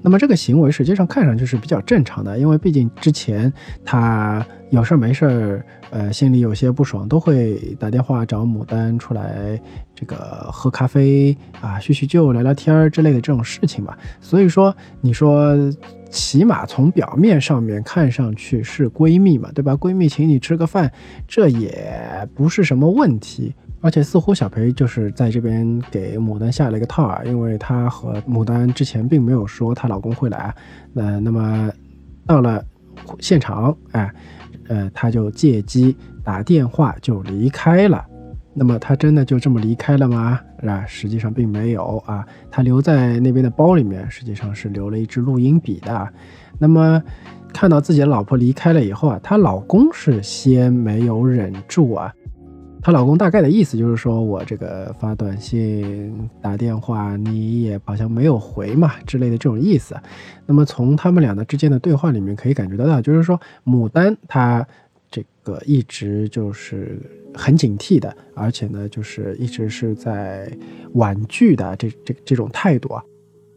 那么这个行为实际上看上去是比较正常的，因为毕竟之前他有事儿没事儿，呃，心里有些不爽，都会打电话找牡丹出来，这个喝咖啡啊，叙叙旧、聊聊天儿之类的这种事情吧。所以说，你说起码从表面上面看上去是闺蜜嘛，对吧？闺蜜请你吃个饭，这也不是什么问题。而且似乎小裴就是在这边给牡丹下了一个套啊，因为她和牡丹之前并没有说她老公会来，呃，那么到了现场，哎，呃，她就借机打电话就离开了。那么她真的就这么离开了吗？啊，实际上并没有啊，她留在那边的包里面实际上是留了一支录音笔的。那么看到自己的老婆离开了以后啊，她老公是先没有忍住啊。她老公大概的意思就是说，我这个发短信、打电话，你也好像没有回嘛之类的这种意思。那么从他们俩的之间的对话里面可以感觉得到，就是说牡丹她这个一直就是很警惕的，而且呢就是一直是在婉拒的这这这种态度啊。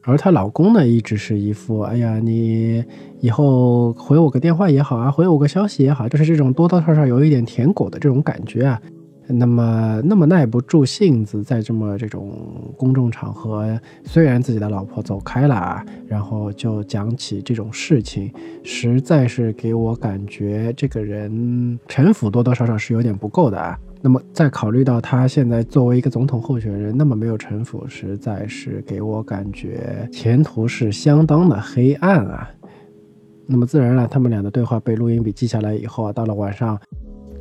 而她老公呢一直是一副，哎呀，你以后回我个电话也好啊，回我个消息也好，就是这种多多少少有一点舔狗的这种感觉啊。那么，那么耐不住性子，在这么这种公众场合，虽然自己的老婆走开了，然后就讲起这种事情，实在是给我感觉这个人城府多多少少是有点不够的啊。那么，再考虑到他现在作为一个总统候选人，那么没有城府，实在是给我感觉前途是相当的黑暗啊。那么自然了，他们俩的对话被录音笔记下来以后啊，到了晚上。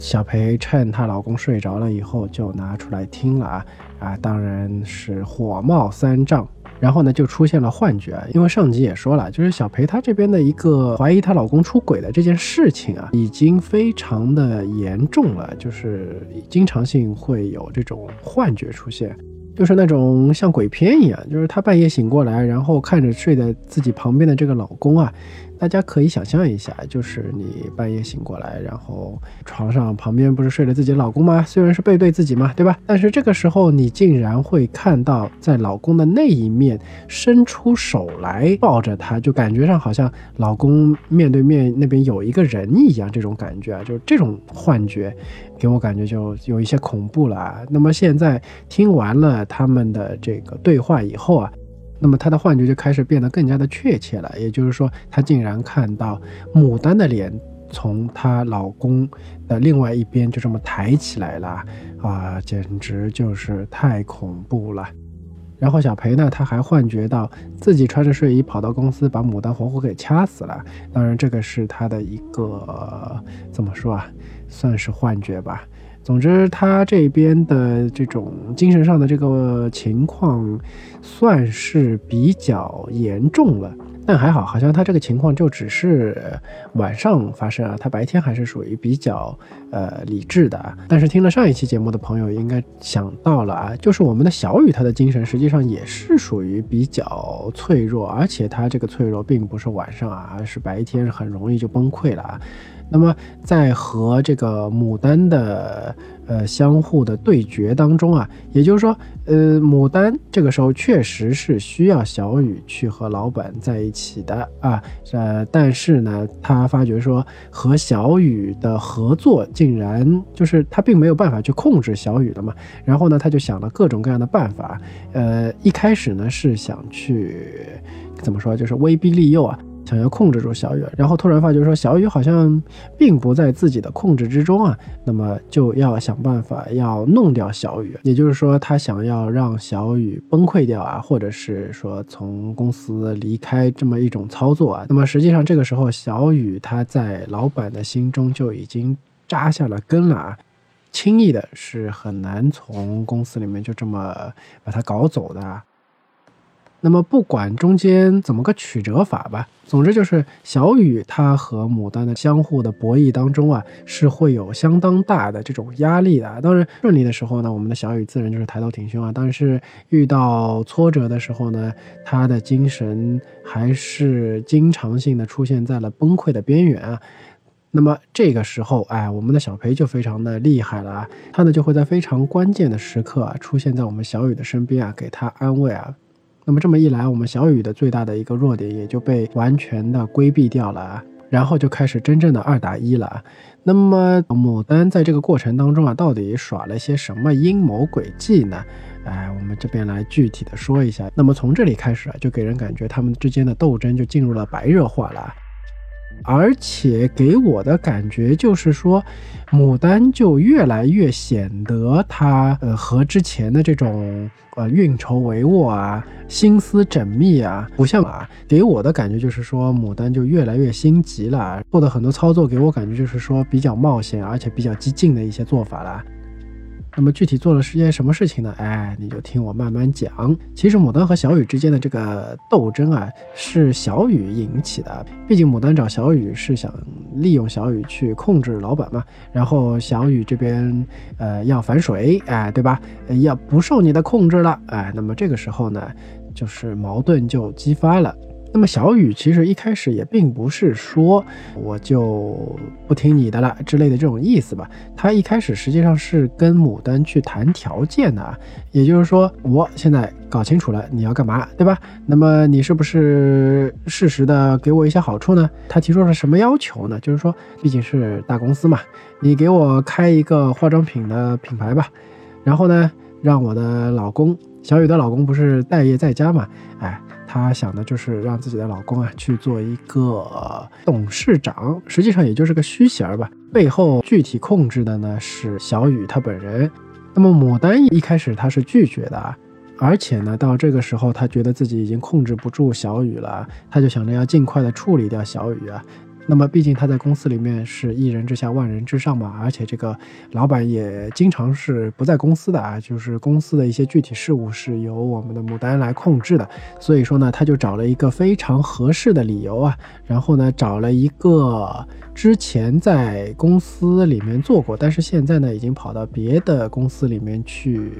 小裴趁她老公睡着了以后，就拿出来听了啊啊，当然是火冒三丈，然后呢就出现了幻觉，因为上集也说了，就是小裴她这边的一个怀疑她老公出轨的这件事情啊，已经非常的严重了，就是经常性会有这种幻觉出现。就是那种像鬼片一样，就是她半夜醒过来，然后看着睡在自己旁边的这个老公啊，大家可以想象一下，就是你半夜醒过来，然后床上旁边不是睡着自己老公吗？虽然是背对自己嘛，对吧？但是这个时候你竟然会看到在老公的那一面伸出手来抱着他，就感觉上好像老公面对面那边有一个人一样，这种感觉啊，就是这种幻觉。给我感觉就有一些恐怖了。那么现在听完了他们的这个对话以后啊，那么他的幻觉就开始变得更加的确切了。也就是说，他竟然看到牡丹的脸从她老公的另外一边就这么抬起来了啊，简直就是太恐怖了。然后小裴呢，他还幻觉到自己穿着睡衣跑到公司，把牡丹活活给掐死了。当然，这个是他的一个怎么说啊？算是幻觉吧。总之，他这边的这种精神上的这个情况，算是比较严重了。但还好，好像他这个情况就只是晚上发生啊，他白天还是属于比较呃理智的。但是听了上一期节目的朋友应该想到了啊，就是我们的小雨，他的精神实际上也是属于比较脆弱，而且他这个脆弱并不是晚上啊，而是白天很容易就崩溃了啊。那么在和这个牡丹的呃相互的对决当中啊，也就是说，呃，牡丹这个时候确实是需要小雨去和老板在一起的啊，呃，但是呢，他发觉说和小雨的合作竟然就是他并没有办法去控制小雨的嘛，然后呢，他就想了各种各样的办法，呃，一开始呢是想去怎么说，就是威逼利诱啊。想要控制住小雨，然后突然发觉说小雨好像并不在自己的控制之中啊，那么就要想办法要弄掉小雨，也就是说他想要让小雨崩溃掉啊，或者是说从公司离开这么一种操作啊。那么实际上这个时候小雨他在老板的心中就已经扎下了根了啊，轻易的是很难从公司里面就这么把他搞走的。那么不管中间怎么个曲折法吧，总之就是小雨他和牡丹的相互的博弈当中啊，是会有相当大的这种压力的。当然顺利的时候呢，我们的小雨自然就是抬头挺胸啊；但是遇到挫折的时候呢，他的精神还是经常性的出现在了崩溃的边缘啊。那么这个时候，哎，我们的小裴就非常的厉害了啊，他呢就会在非常关键的时刻啊，出现在我们小雨的身边啊，给他安慰啊。那么这么一来，我们小雨的最大的一个弱点也就被完全的规避掉了，然后就开始真正的二打一了。那么牡丹在这个过程当中啊，到底耍了些什么阴谋诡计呢？哎，我们这边来具体的说一下。那么从这里开始啊，就给人感觉他们之间的斗争就进入了白热化了。而且给我的感觉就是说，牡丹就越来越显得她呃和之前的这种呃运筹帷幄啊、心思缜密啊不像啊。给我的感觉就是说，牡丹就越来越心急了，做的很多操作给我感觉就是说比较冒险，而且比较激进的一些做法了。那么具体做了是些什么事情呢？哎，你就听我慢慢讲。其实牡丹和小雨之间的这个斗争啊，是小雨引起的。毕竟牡丹找小雨是想利用小雨去控制老板嘛，然后小雨这边呃要反水，哎，对吧？要不受你的控制了，哎，那么这个时候呢，就是矛盾就激发了。那么小雨其实一开始也并不是说我就不听你的了之类的这种意思吧，他一开始实际上是跟牡丹去谈条件的，也就是说我现在搞清楚了你要干嘛，对吧？那么你是不是适时的给我一些好处呢？他提出了什么要求呢？就是说毕竟是大公司嘛，你给我开一个化妆品的品牌吧，然后呢让我的老公小雨的老公不是待业在家嘛，哎。她想的就是让自己的老公啊去做一个董事长，实际上也就是个虚衔儿吧。背后具体控制的呢是小雨她本人。那么牡丹一开始她是拒绝的啊，而且呢到这个时候她觉得自己已经控制不住小雨了，她就想着要尽快的处理掉小雨啊。那么，毕竟他在公司里面是一人之下万人之上嘛，而且这个老板也经常是不在公司的啊，就是公司的一些具体事务是由我们的牡丹来控制的。所以说呢，他就找了一个非常合适的理由啊，然后呢，找了一个之前在公司里面做过，但是现在呢，已经跑到别的公司里面去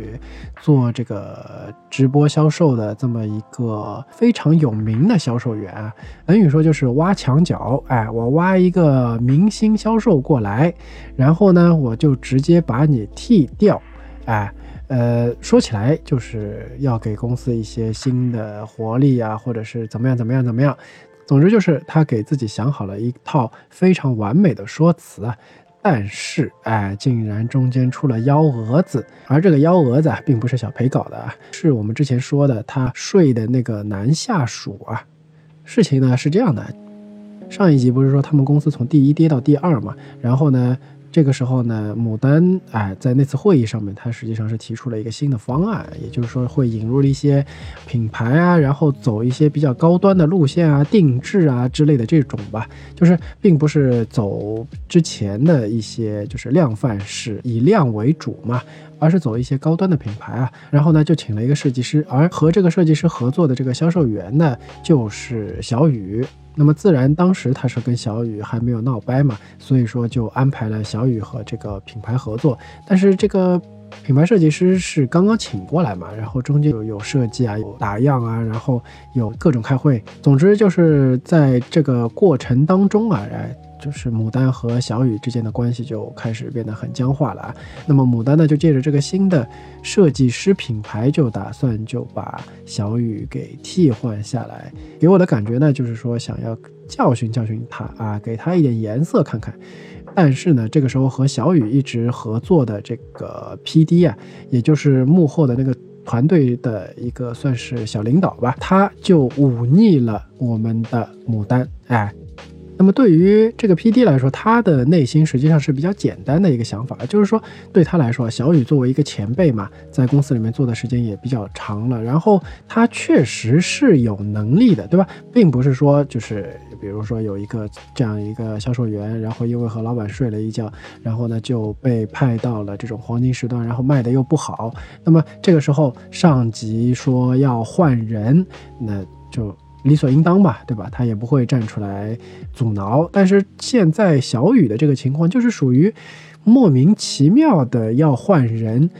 做这个直播销售的这么一个非常有名的销售员啊，等于说就是挖墙脚，哎。我我挖一个明星销售过来，然后呢，我就直接把你替掉，哎，呃，说起来就是要给公司一些新的活力啊，或者是怎么样怎么样怎么样，总之就是他给自己想好了一套非常完美的说辞啊，但是哎，竟然中间出了幺蛾子，而这个幺蛾子啊，并不是小裴搞的啊，是我们之前说的他睡的那个男下属啊，事情呢是这样的。上一集不是说他们公司从第一跌到第二嘛？然后呢，这个时候呢，牡丹哎，在那次会议上面，他实际上是提出了一个新的方案，也就是说会引入了一些品牌啊，然后走一些比较高端的路线啊，定制啊之类的这种吧，就是并不是走之前的一些就是量贩式以量为主嘛，而是走一些高端的品牌啊。然后呢，就请了一个设计师，而和这个设计师合作的这个销售员呢，就是小雨。那么自然，当时他是跟小雨还没有闹掰嘛，所以说就安排了小雨和这个品牌合作。但是这个品牌设计师是刚刚请过来嘛，然后中间有有设计啊，有打样啊，然后有各种开会。总之就是在这个过程当中啊，哎，就是牡丹和小雨之间的关系就开始变得很僵化了啊。那么牡丹呢，就借着这个新的设计师品牌，就打算就把小雨给替换下来。给我的感觉呢，就是说想要教训教训他啊，给他一点颜色看看。但是呢，这个时候和小雨一直合作的这个 P.D 啊，也就是幕后的那个团队的一个算是小领导吧，他就忤逆了我们的牡丹，哎。那么对于这个 P.D 来说，他的内心实际上是比较简单的一个想法，就是说对他来说，小雨作为一个前辈嘛，在公司里面做的时间也比较长了，然后他确实是有能力的，对吧？并不是说就是比如说有一个这样一个销售员，然后因为和老板睡了一觉，然后呢就被派到了这种黄金时段，然后卖的又不好，那么这个时候上级说要换人，那就。理所应当吧，对吧？他也不会站出来阻挠。但是现在小雨的这个情况就是属于莫名其妙的要换人，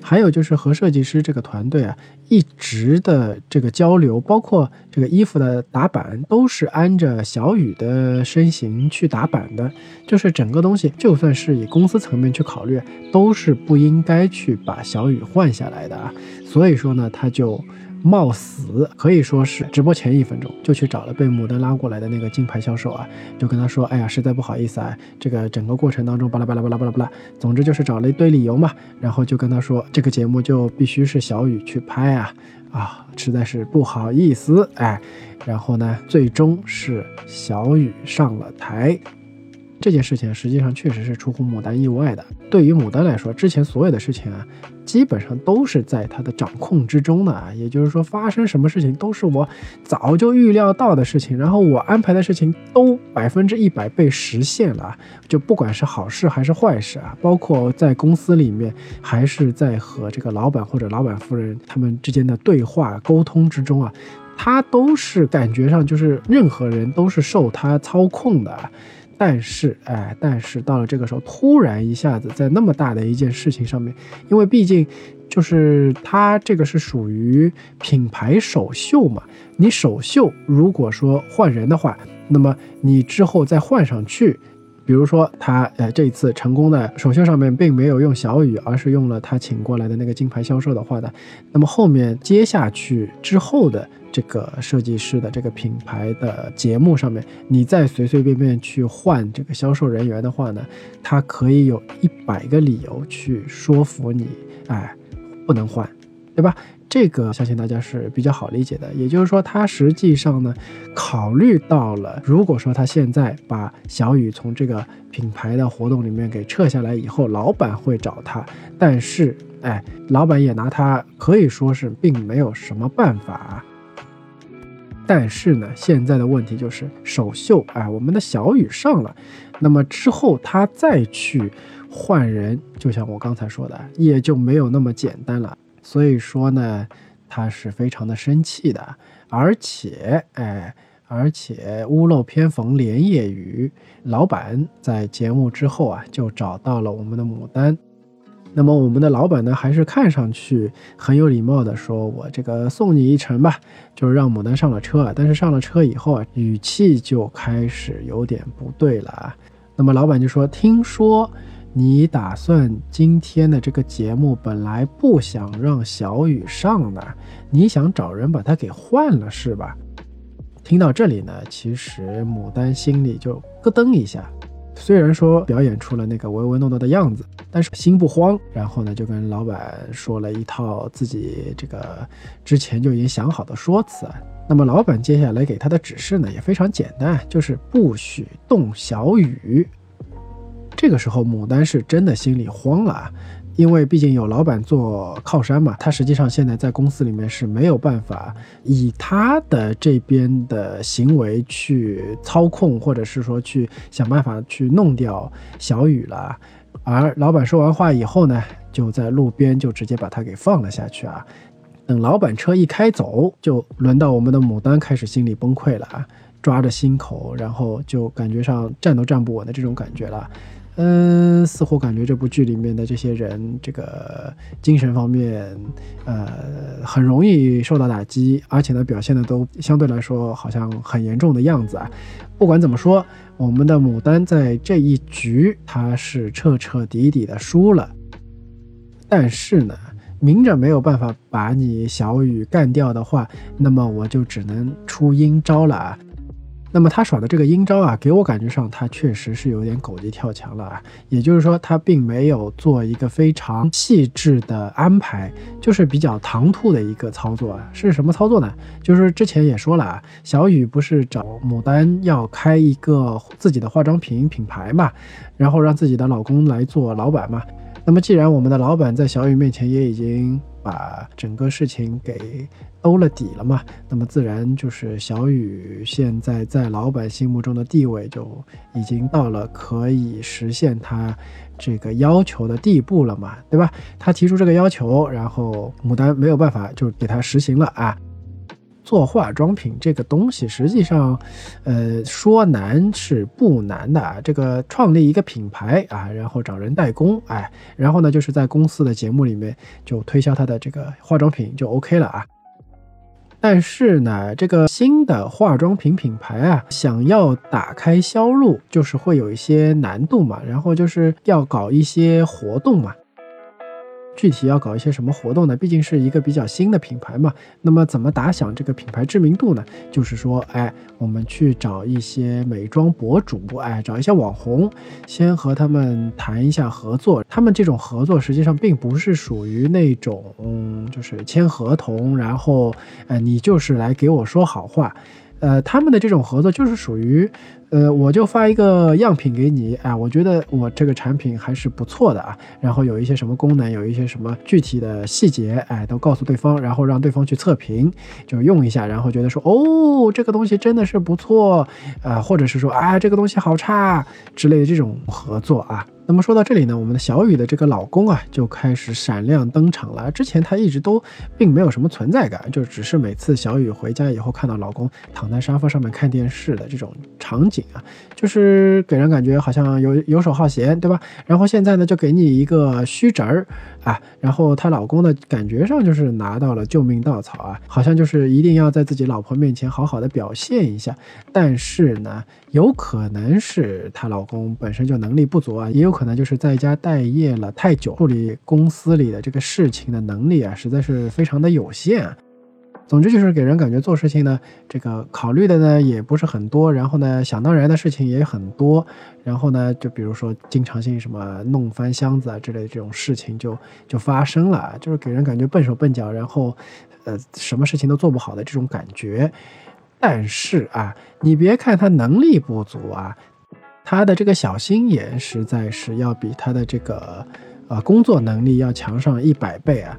还有就是和设计师这个团队啊一直的这个交流，包括这个衣服的打版都是按着小雨的身形去打版的，就是整个东西就算是以公司层面去考虑，都是不应该去把小雨换下来的啊。所以说呢，他就。冒死可以说是直播前一分钟就去找了被牡丹拉过来的那个金牌销售啊，就跟他说：“哎呀，实在不好意思啊，这个整个过程当中巴拉巴拉巴拉巴拉巴拉，总之就是找了一堆理由嘛。”然后就跟他说：“这个节目就必须是小雨去拍啊，啊，实在是不好意思，哎。”然后呢，最终是小雨上了台。这件事情实际上确实是出乎牡丹意外的。对于牡丹来说，之前所有的事情啊，基本上都是在她的掌控之中的啊。也就是说，发生什么事情都是我早就预料到的事情，然后我安排的事情都百分之一百被实现了。就不管是好事还是坏事啊，包括在公司里面，还是在和这个老板或者老板夫人他们之间的对话沟通之中啊，他都是感觉上就是任何人都是受他操控的。但是，哎，但是到了这个时候，突然一下子在那么大的一件事情上面，因为毕竟就是它这个是属于品牌首秀嘛，你首秀如果说换人的话，那么你之后再换上去，比如说他，呃，这一次成功的首秀上面并没有用小雨，而是用了他请过来的那个金牌销售的话呢，那么后面接下去之后的。这个设计师的这个品牌的节目上面，你再随随便便去换这个销售人员的话呢，他可以有一百个理由去说服你，哎，不能换，对吧？这个相信大家是比较好理解的。也就是说，他实际上呢，考虑到了，如果说他现在把小雨从这个品牌的活动里面给撤下来以后，老板会找他，但是，哎，老板也拿他可以说是并没有什么办法。但是呢，现在的问题就是首秀，哎，我们的小雨上了，那么之后他再去换人，就像我刚才说的，也就没有那么简单了。所以说呢，他是非常的生气的，而且，哎，而且屋漏偏逢连夜雨，老板在节目之后啊，就找到了我们的牡丹。那么我们的老板呢，还是看上去很有礼貌的说：“我这个送你一程吧。”就是让牡丹上了车啊。但是上了车以后啊，语气就开始有点不对了啊。那么老板就说：“听说你打算今天的这个节目本来不想让小雨上的，你想找人把他给换了是吧？”听到这里呢，其实牡丹心里就咯噔一下。虽然说表演出了那个唯唯诺诺的样子，但是心不慌。然后呢，就跟老板说了一套自己这个之前就已经想好的说辞。那么老板接下来给他的指示呢，也非常简单，就是不许动小雨。这个时候，牡丹是真的心里慌了。因为毕竟有老板做靠山嘛，他实际上现在在公司里面是没有办法以他的这边的行为去操控，或者是说去想办法去弄掉小雨了。而老板说完话以后呢，就在路边就直接把他给放了下去啊。等老板车一开走，就轮到我们的牡丹开始心理崩溃了啊，抓着心口，然后就感觉上站都站不稳的这种感觉了。嗯，似乎感觉这部剧里面的这些人，这个精神方面，呃，很容易受到打击，而且呢，表现的都相对来说好像很严重的样子啊。不管怎么说，我们的牡丹在这一局他是彻彻底底的输了。但是呢，明着没有办法把你小雨干掉的话，那么我就只能出阴招了啊。那么他耍的这个阴招啊，给我感觉上他确实是有点狗急跳墙了啊。也就是说，他并没有做一个非常细致的安排，就是比较唐突的一个操作啊。是什么操作呢？就是之前也说了啊，小雨不是找牡丹要开一个自己的化妆品品牌嘛，然后让自己的老公来做老板嘛。那么既然我们的老板在小雨面前也已经把整个事情给。兜了底了嘛？那么自然就是小雨现在在老板心目中的地位就已经到了可以实现他这个要求的地步了嘛，对吧？他提出这个要求，然后牡丹没有办法就给他实行了啊。做化妆品这个东西，实际上，呃，说难是不难的啊。这个创立一个品牌啊，然后找人代工，哎，然后呢就是在公司的节目里面就推销他的这个化妆品就 OK 了啊。但是呢，这个新的化妆品品牌啊，想要打开销路，就是会有一些难度嘛，然后就是要搞一些活动嘛。具体要搞一些什么活动呢？毕竟是一个比较新的品牌嘛。那么怎么打响这个品牌知名度呢？就是说，哎，我们去找一些美妆博主，哎，找一些网红，先和他们谈一下合作。他们这种合作实际上并不是属于那种，嗯，就是签合同，然后，呃，你就是来给我说好话。呃，他们的这种合作就是属于，呃，我就发一个样品给你，啊，我觉得我这个产品还是不错的啊，然后有一些什么功能，有一些什么具体的细节，哎，都告诉对方，然后让对方去测评，就用一下，然后觉得说，哦，这个东西真的是不错，啊，或者是说，啊，这个东西好差之类的这种合作啊。那么说到这里呢，我们的小雨的这个老公啊，就开始闪亮登场了。之前他一直都并没有什么存在感，就只是每次小雨回家以后看到老公躺在沙发上面看电视的这种场景啊，就是给人感觉好像游游手好闲，对吧？然后现在呢，就给你一个虚侄儿啊，然后她老公呢，感觉上就是拿到了救命稻草啊，好像就是一定要在自己老婆面前好好的表现一下。但是呢，有可能是她老公本身就能力不足啊，也有可。能就是在家待业了太久，处理公司里的这个事情的能力啊，实在是非常的有限。总之就是给人感觉做事情呢，这个考虑的呢也不是很多，然后呢想当然的事情也很多，然后呢就比如说经常性什么弄翻箱子啊之类的这种事情就就发生了，就是给人感觉笨手笨脚，然后呃什么事情都做不好的这种感觉。但是啊，你别看他能力不足啊。他的这个小心眼实在是要比他的这个，呃，工作能力要强上一百倍啊。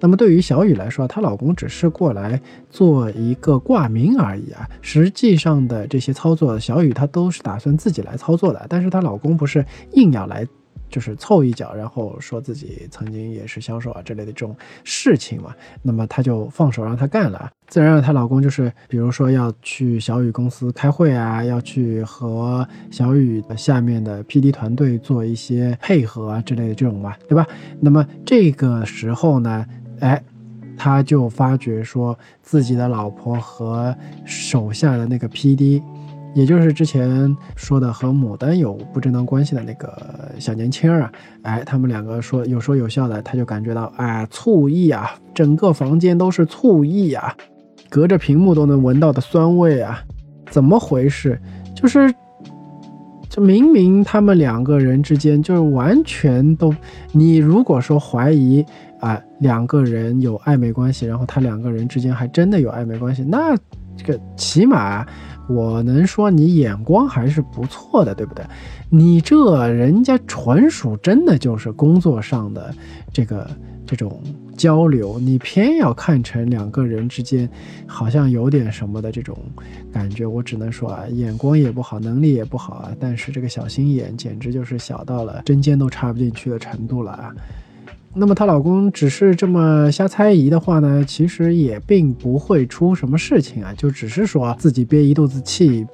那么对于小雨来说，她老公只是过来做一个挂名而已啊。实际上的这些操作，小雨她都是打算自己来操作的。但是她老公不是硬要来。就是凑一脚，然后说自己曾经也是销售啊之类的这种事情嘛，那么她就放手让他干了，自然让她老公就是比如说要去小雨公司开会啊，要去和小雨下面的 PD 团队做一些配合啊之类的这种嘛，对吧？那么这个时候呢，哎，他就发觉说自己的老婆和手下的那个 PD。也就是之前说的和牡丹有不正当关系的那个小年轻啊，哎，他们两个说有说有笑的，他就感觉到哎醋意啊，整个房间都是醋意啊，隔着屏幕都能闻到的酸味啊，怎么回事？就是，就明明他们两个人之间就是完全都，你如果说怀疑啊两个人有暧昧关系，然后他两个人之间还真的有暧昧关系，那这个起码。我能说你眼光还是不错的，对不对？你这人家纯属真的就是工作上的这个这种交流，你偏要看成两个人之间好像有点什么的这种感觉，我只能说啊，眼光也不好，能力也不好啊，但是这个小心眼简直就是小到了针尖都插不进去的程度了啊。那么她老公只是这么瞎猜疑的话呢，其实也并不会出什么事情啊，就只是说自己憋一肚子气。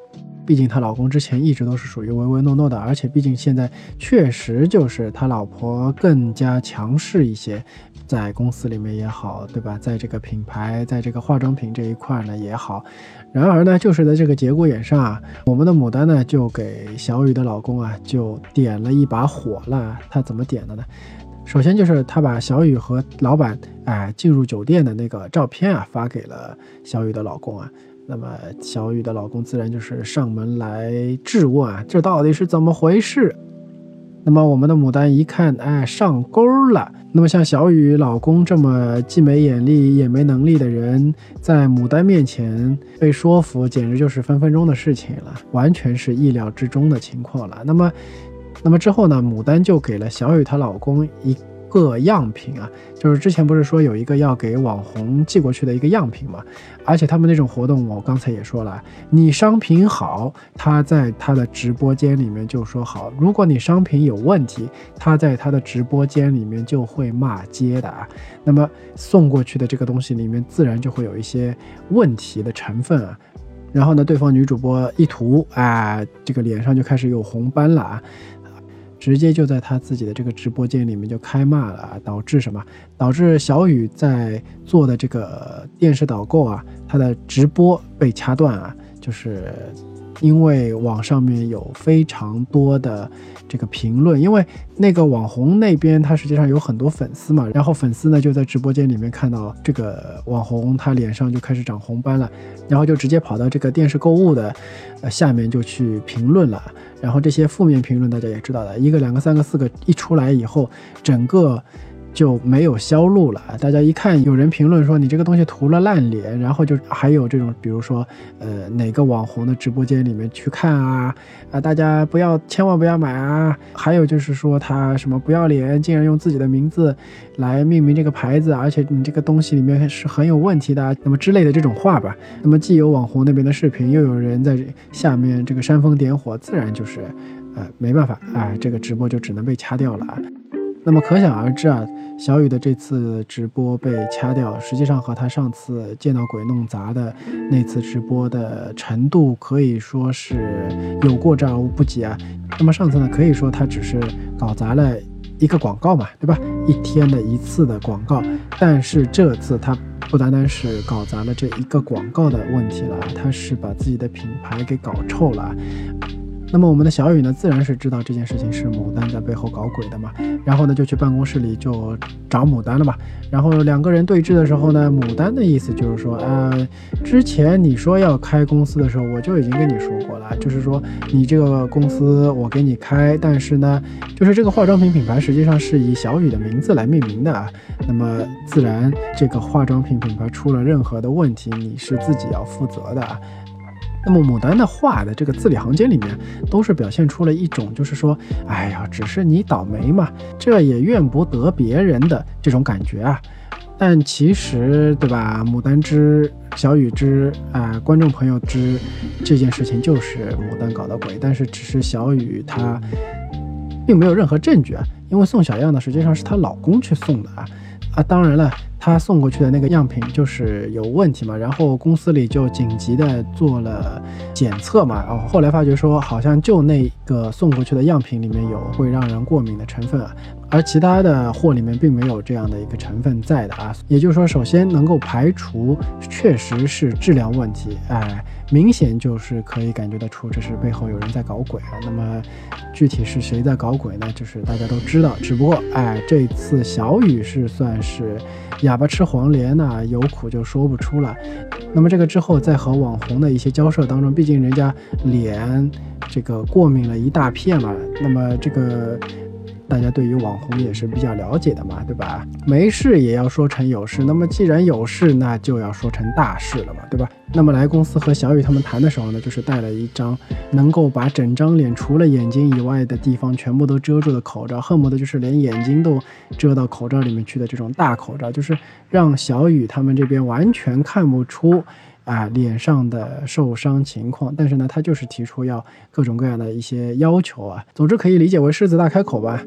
毕竟她老公之前一直都是属于唯唯诺诺的，而且毕竟现在确实就是他老婆更加强势一些，在公司里面也好，对吧？在这个品牌，在这个化妆品这一块呢也好。然而呢，就是在这个节骨眼上啊，我们的牡丹呢就给小雨的老公啊就点了一把火了。他怎么点的呢？首先就是他把小雨和老板哎进入酒店的那个照片啊发给了小雨的老公啊。那么小雨的老公自然就是上门来质问啊，这到底是怎么回事？那么我们的牡丹一看，哎，上钩了。那么像小雨老公这么既没眼力也没能力的人，在牡丹面前被说服，简直就是分分钟的事情了，完全是意料之中的情况了。那么，那么之后呢，牡丹就给了小雨她老公一。个样品啊，就是之前不是说有一个要给网红寄过去的一个样品嘛，而且他们那种活动，我刚才也说了，你商品好，他在他的直播间里面就说好；如果你商品有问题，他在他的直播间里面就会骂街的啊。那么送过去的这个东西里面，自然就会有一些问题的成分啊。然后呢，对方女主播一涂啊，这个脸上就开始有红斑了啊。直接就在他自己的这个直播间里面就开骂了，导致什么？导致小雨在做的这个电视导购啊，他的直播被掐断啊，就是。因为网上面有非常多的这个评论，因为那个网红那边他实际上有很多粉丝嘛，然后粉丝呢就在直播间里面看到这个网红他脸上就开始长红斑了，然后就直接跑到这个电视购物的呃下面就去评论了，然后这些负面评论大家也知道的，一个两个三个四个一出来以后，整个。就没有销路了。大家一看，有人评论说你这个东西涂了烂脸，然后就还有这种，比如说，呃，哪个网红的直播间里面去看啊啊，大家不要，千万不要买啊。还有就是说他什么不要脸，竟然用自己的名字来命名这个牌子，而且你这个东西里面是很有问题的，那么之类的这种话吧。那么既有网红那边的视频，又有人在下面这个煽风点火，自然就是，呃，没办法啊，这个直播就只能被掐掉了啊。那么可想而知啊，小雨的这次直播被掐掉，实际上和他上次见到鬼弄砸的那次直播的程度可以说是有过之而无不及啊。那么上次呢，可以说他只是搞砸了一个广告嘛，对吧？一天的一次的广告，但是这次他不单单是搞砸了这一个广告的问题了，他是把自己的品牌给搞臭了。那么我们的小雨呢，自然是知道这件事情是牡丹在背后搞鬼的嘛，然后呢就去办公室里就找牡丹了嘛。然后两个人对峙的时候呢，牡丹的意思就是说，呃，之前你说要开公司的时候，我就已经跟你说过了，就是说你这个公司我给你开，但是呢，就是这个化妆品品牌实际上是以小雨的名名字来命名的啊。那么自然这个化妆品品牌出了任何的问题，你是自己要负责的。那么牡丹的画的这个字里行间里面，都是表现出了一种，就是说，哎呀，只是你倒霉嘛，这也怨不得别人的这种感觉啊。但其实，对吧？牡丹之小雨之啊，观众朋友之这件事情就是牡丹搞的鬼，但是只是小雨她并没有任何证据啊，因为送小样呢实际上是她老公去送的啊啊，当然了。他送过去的那个样品就是有问题嘛，然后公司里就紧急的做了检测嘛，然后后来发觉说好像就那个送过去的样品里面有会让人过敏的成分啊，而其他的货里面并没有这样的一个成分在的啊，也就是说，首先能够排除确实是质量问题，哎，明显就是可以感觉得出这是背后有人在搞鬼啊。那么具体是谁在搞鬼呢？就是大家都知道，只不过哎，这次小雨是算是。哑巴吃黄连呐，有苦就说不出了。那么这个之后，在和网红的一些交涉当中，毕竟人家脸这个过敏了一大片嘛，那么这个。大家对于网红也是比较了解的嘛，对吧？没事也要说成有事，那么既然有事，那就要说成大事了嘛，对吧？那么来公司和小雨他们谈的时候呢，就是带了一张能够把整张脸除了眼睛以外的地方全部都遮住的口罩，恨不得就是连眼睛都遮到口罩里面去的这种大口罩，就是让小雨他们这边完全看不出。啊，脸上的受伤情况，但是呢，他就是提出要各种各样的一些要求啊。总之可以理解为狮子大开口吧。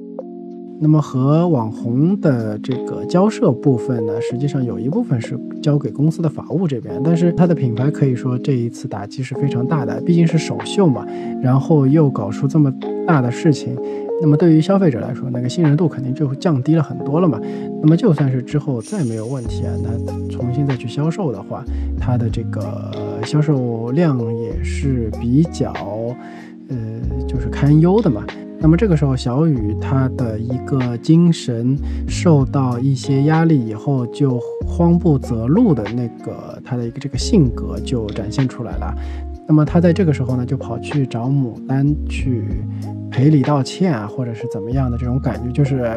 那么和网红的这个交涉部分呢，实际上有一部分是交给公司的法务这边，但是他的品牌可以说这一次打击是非常大的，毕竟是首秀嘛，然后又搞出这么大的事情，那么对于消费者来说，那个信任度肯定就降低了很多了嘛。那么就算是之后再没有问题啊，那重新再去销售的话，它的这个销售量也是比较，呃，就是堪忧的嘛。那么这个时候，小雨他的一个精神受到一些压力以后，就慌不择路的那个他的一个这个性格就展现出来了。那么他在这个时候呢，就跑去找牡丹去赔礼道歉啊，或者是怎么样的这种感觉，就是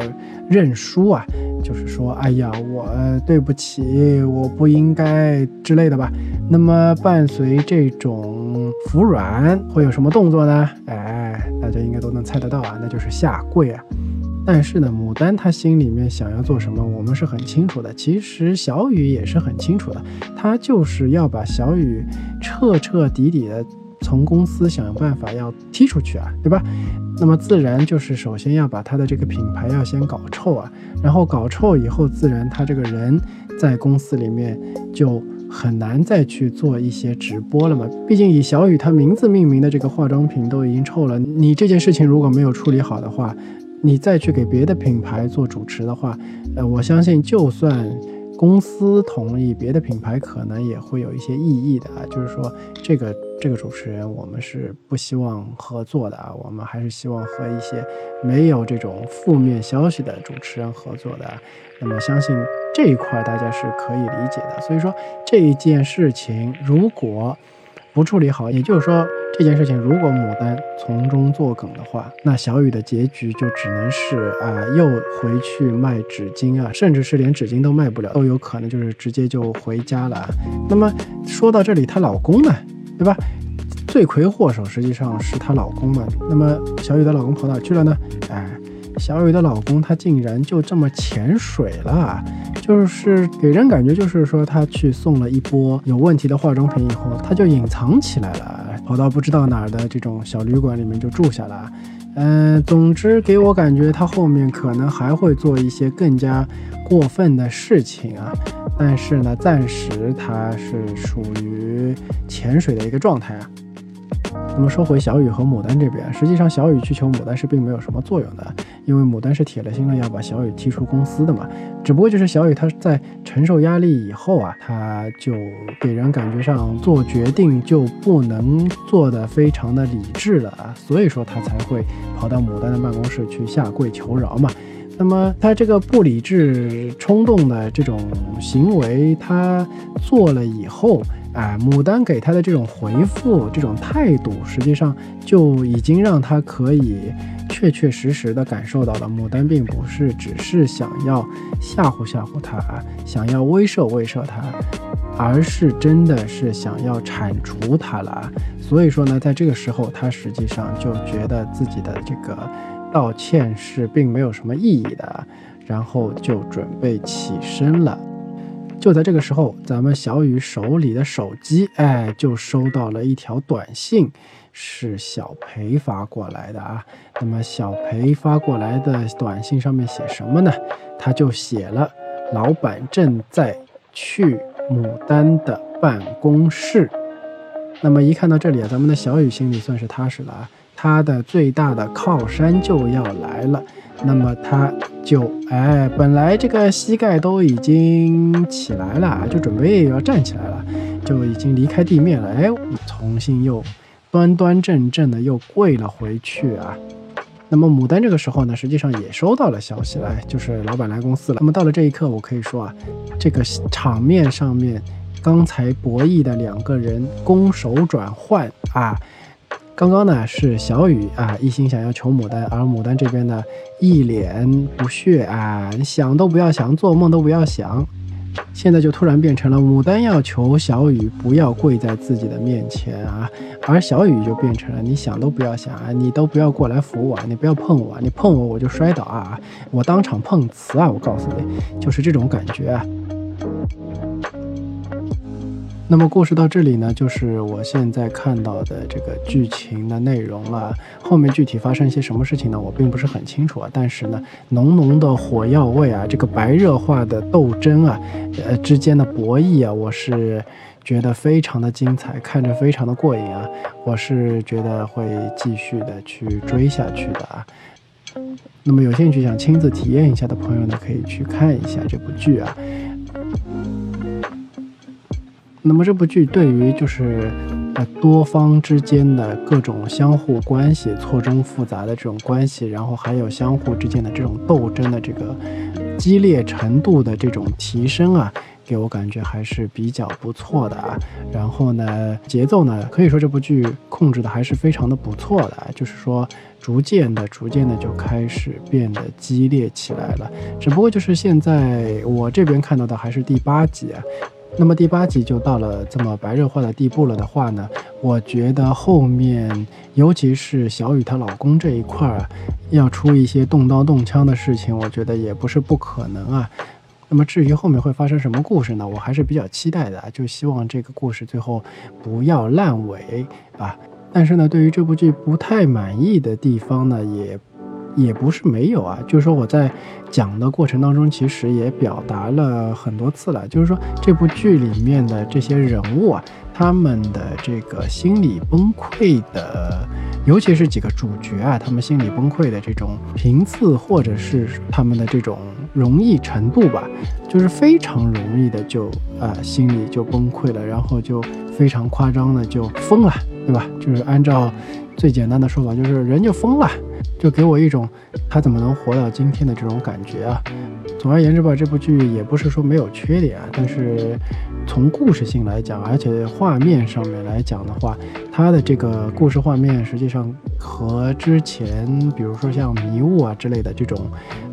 认输啊，就是说，哎呀，我对不起，我不应该之类的吧。那么伴随这种服软，会有什么动作呢？哎，大家应该都能猜得到啊，那就是下跪啊。但是呢，牡丹她心里面想要做什么，我们是很清楚的。其实小雨也是很清楚的，他就是要把小雨彻彻底底的从公司想办法要踢出去啊，对吧？那么自然就是首先要把他的这个品牌要先搞臭啊，然后搞臭以后，自然他这个人在公司里面就很难再去做一些直播了嘛。毕竟以小雨他名字命名的这个化妆品都已经臭了，你这件事情如果没有处理好的话。你再去给别的品牌做主持的话，呃，我相信就算公司同意，别的品牌可能也会有一些异议的啊。就是说，这个这个主持人我们是不希望合作的啊，我们还是希望和一些没有这种负面消息的主持人合作的。那么，相信这一块大家是可以理解的。所以说，这一件事情如果不处理好，也就是说。这件事情，如果牡丹从中作梗的话，那小雨的结局就只能是啊，又回去卖纸巾啊，甚至是连纸巾都卖不了，都有可能就是直接就回家了。那么说到这里，她老公呢，对吧？罪魁祸首实际上是她老公嘛。那么小雨的老公跑哪去了呢？哎，小雨的老公他竟然就这么潜水了，就是给人感觉就是说他去送了一波有问题的化妆品以后，他就隐藏起来了。跑到不知道哪儿的这种小旅馆里面就住下了，嗯，总之给我感觉他后面可能还会做一些更加过分的事情啊，但是呢，暂时他是属于潜水的一个状态啊。那么说回小雨和牡丹这边，实际上小雨去求牡丹是并没有什么作用的，因为牡丹是铁了心了要把小雨踢出公司的嘛。只不过就是小雨他在承受压力以后啊，他就给人感觉上做决定就不能做得非常的理智了啊，所以说他才会跑到牡丹的办公室去下跪求饶嘛。那么他这个不理智冲动的这种行为，他做了以后。哎，牡丹给他的这种回复、这种态度，实际上就已经让他可以确确实实的感受到了，牡丹并不是只是想要吓唬吓唬他啊，想要威慑威慑他，而是真的是想要铲除他了。所以说呢，在这个时候，他实际上就觉得自己的这个道歉是并没有什么意义的，然后就准备起身了。就在这个时候，咱们小雨手里的手机，哎，就收到了一条短信，是小裴发过来的啊。那么小裴发过来的短信上面写什么呢？他就写了：“老板正在去牡丹的办公室。”那么一看到这里啊，咱们的小雨心里算是踏实了啊，他的最大的靠山就要来了。那么他就哎，本来这个膝盖都已经起来了，就准备要站起来了，就已经离开地面了。哎，重新又端端正正的又跪了回去啊。那么牡丹这个时候呢，实际上也收到了消息了，就是老板来公司了。那么到了这一刻，我可以说啊，这个场面上面刚才博弈的两个人攻守转换啊。刚刚呢是小雨啊，一心想要求牡丹，而牡丹这边呢一脸不屑啊，想都不要想，做梦都不要想。现在就突然变成了牡丹要求小雨不要跪在自己的面前啊，而小雨就变成了你想都不要想啊，你都不要过来扶我，你不要碰我，你碰我我就摔倒啊，我当场碰瓷啊，我告诉你，就是这种感觉啊。那么故事到这里呢，就是我现在看到的这个剧情的内容了。后面具体发生一些什么事情呢？我并不是很清楚啊。但是呢，浓浓的火药味啊，这个白热化的斗争啊，呃之间的博弈啊，我是觉得非常的精彩，看着非常的过瘾啊。我是觉得会继续的去追下去的啊。那么有兴趣想亲自体验一下的朋友呢，可以去看一下这部剧啊。那么这部剧对于就是呃多方之间的各种相互关系错综复杂的这种关系，然后还有相互之间的这种斗争的这个激烈程度的这种提升啊。给我感觉还是比较不错的啊，然后呢，节奏呢，可以说这部剧控制的还是非常的不错的，就是说逐渐的、逐渐的就开始变得激烈起来了。只不过就是现在我这边看到的还是第八集啊，那么第八集就到了这么白热化的地步了的话呢，我觉得后面尤其是小雨她老公这一块儿要出一些动刀动枪的事情，我觉得也不是不可能啊。那么至于后面会发生什么故事呢？我还是比较期待的，就希望这个故事最后不要烂尾啊。但是呢，对于这部剧不太满意的地方呢，也也不是没有啊。就是说我在讲的过程当中，其实也表达了很多次了。就是说这部剧里面的这些人物啊，他们的这个心理崩溃的，尤其是几个主角啊，他们心理崩溃的这种频次，或者是他们的这种。容易程度吧，就是非常容易的就啊心里就崩溃了，然后就非常夸张的就疯了，对吧？就是按照最简单的说法，就是人就疯了，就给我一种他怎么能活到今天的这种感觉啊。总而言之吧，这部剧也不是说没有缺点啊，但是从故事性来讲，而且画面上面来讲的话，它的这个故事画面实际上和之前比如说像迷雾啊之类的这种，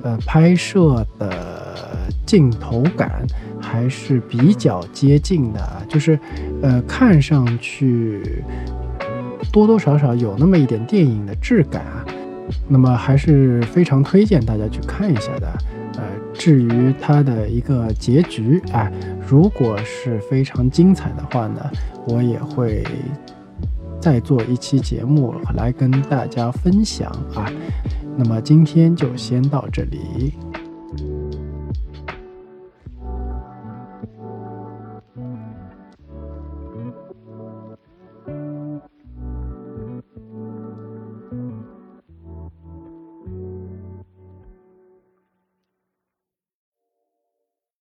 呃拍摄的镜头感还是比较接近的，就是呃看上去多多少少有那么一点电影的质感啊，那么还是非常推荐大家去看一下的。呃至于它的一个结局啊，如果是非常精彩的话呢，我也会再做一期节目来跟大家分享啊。那么今天就先到这里。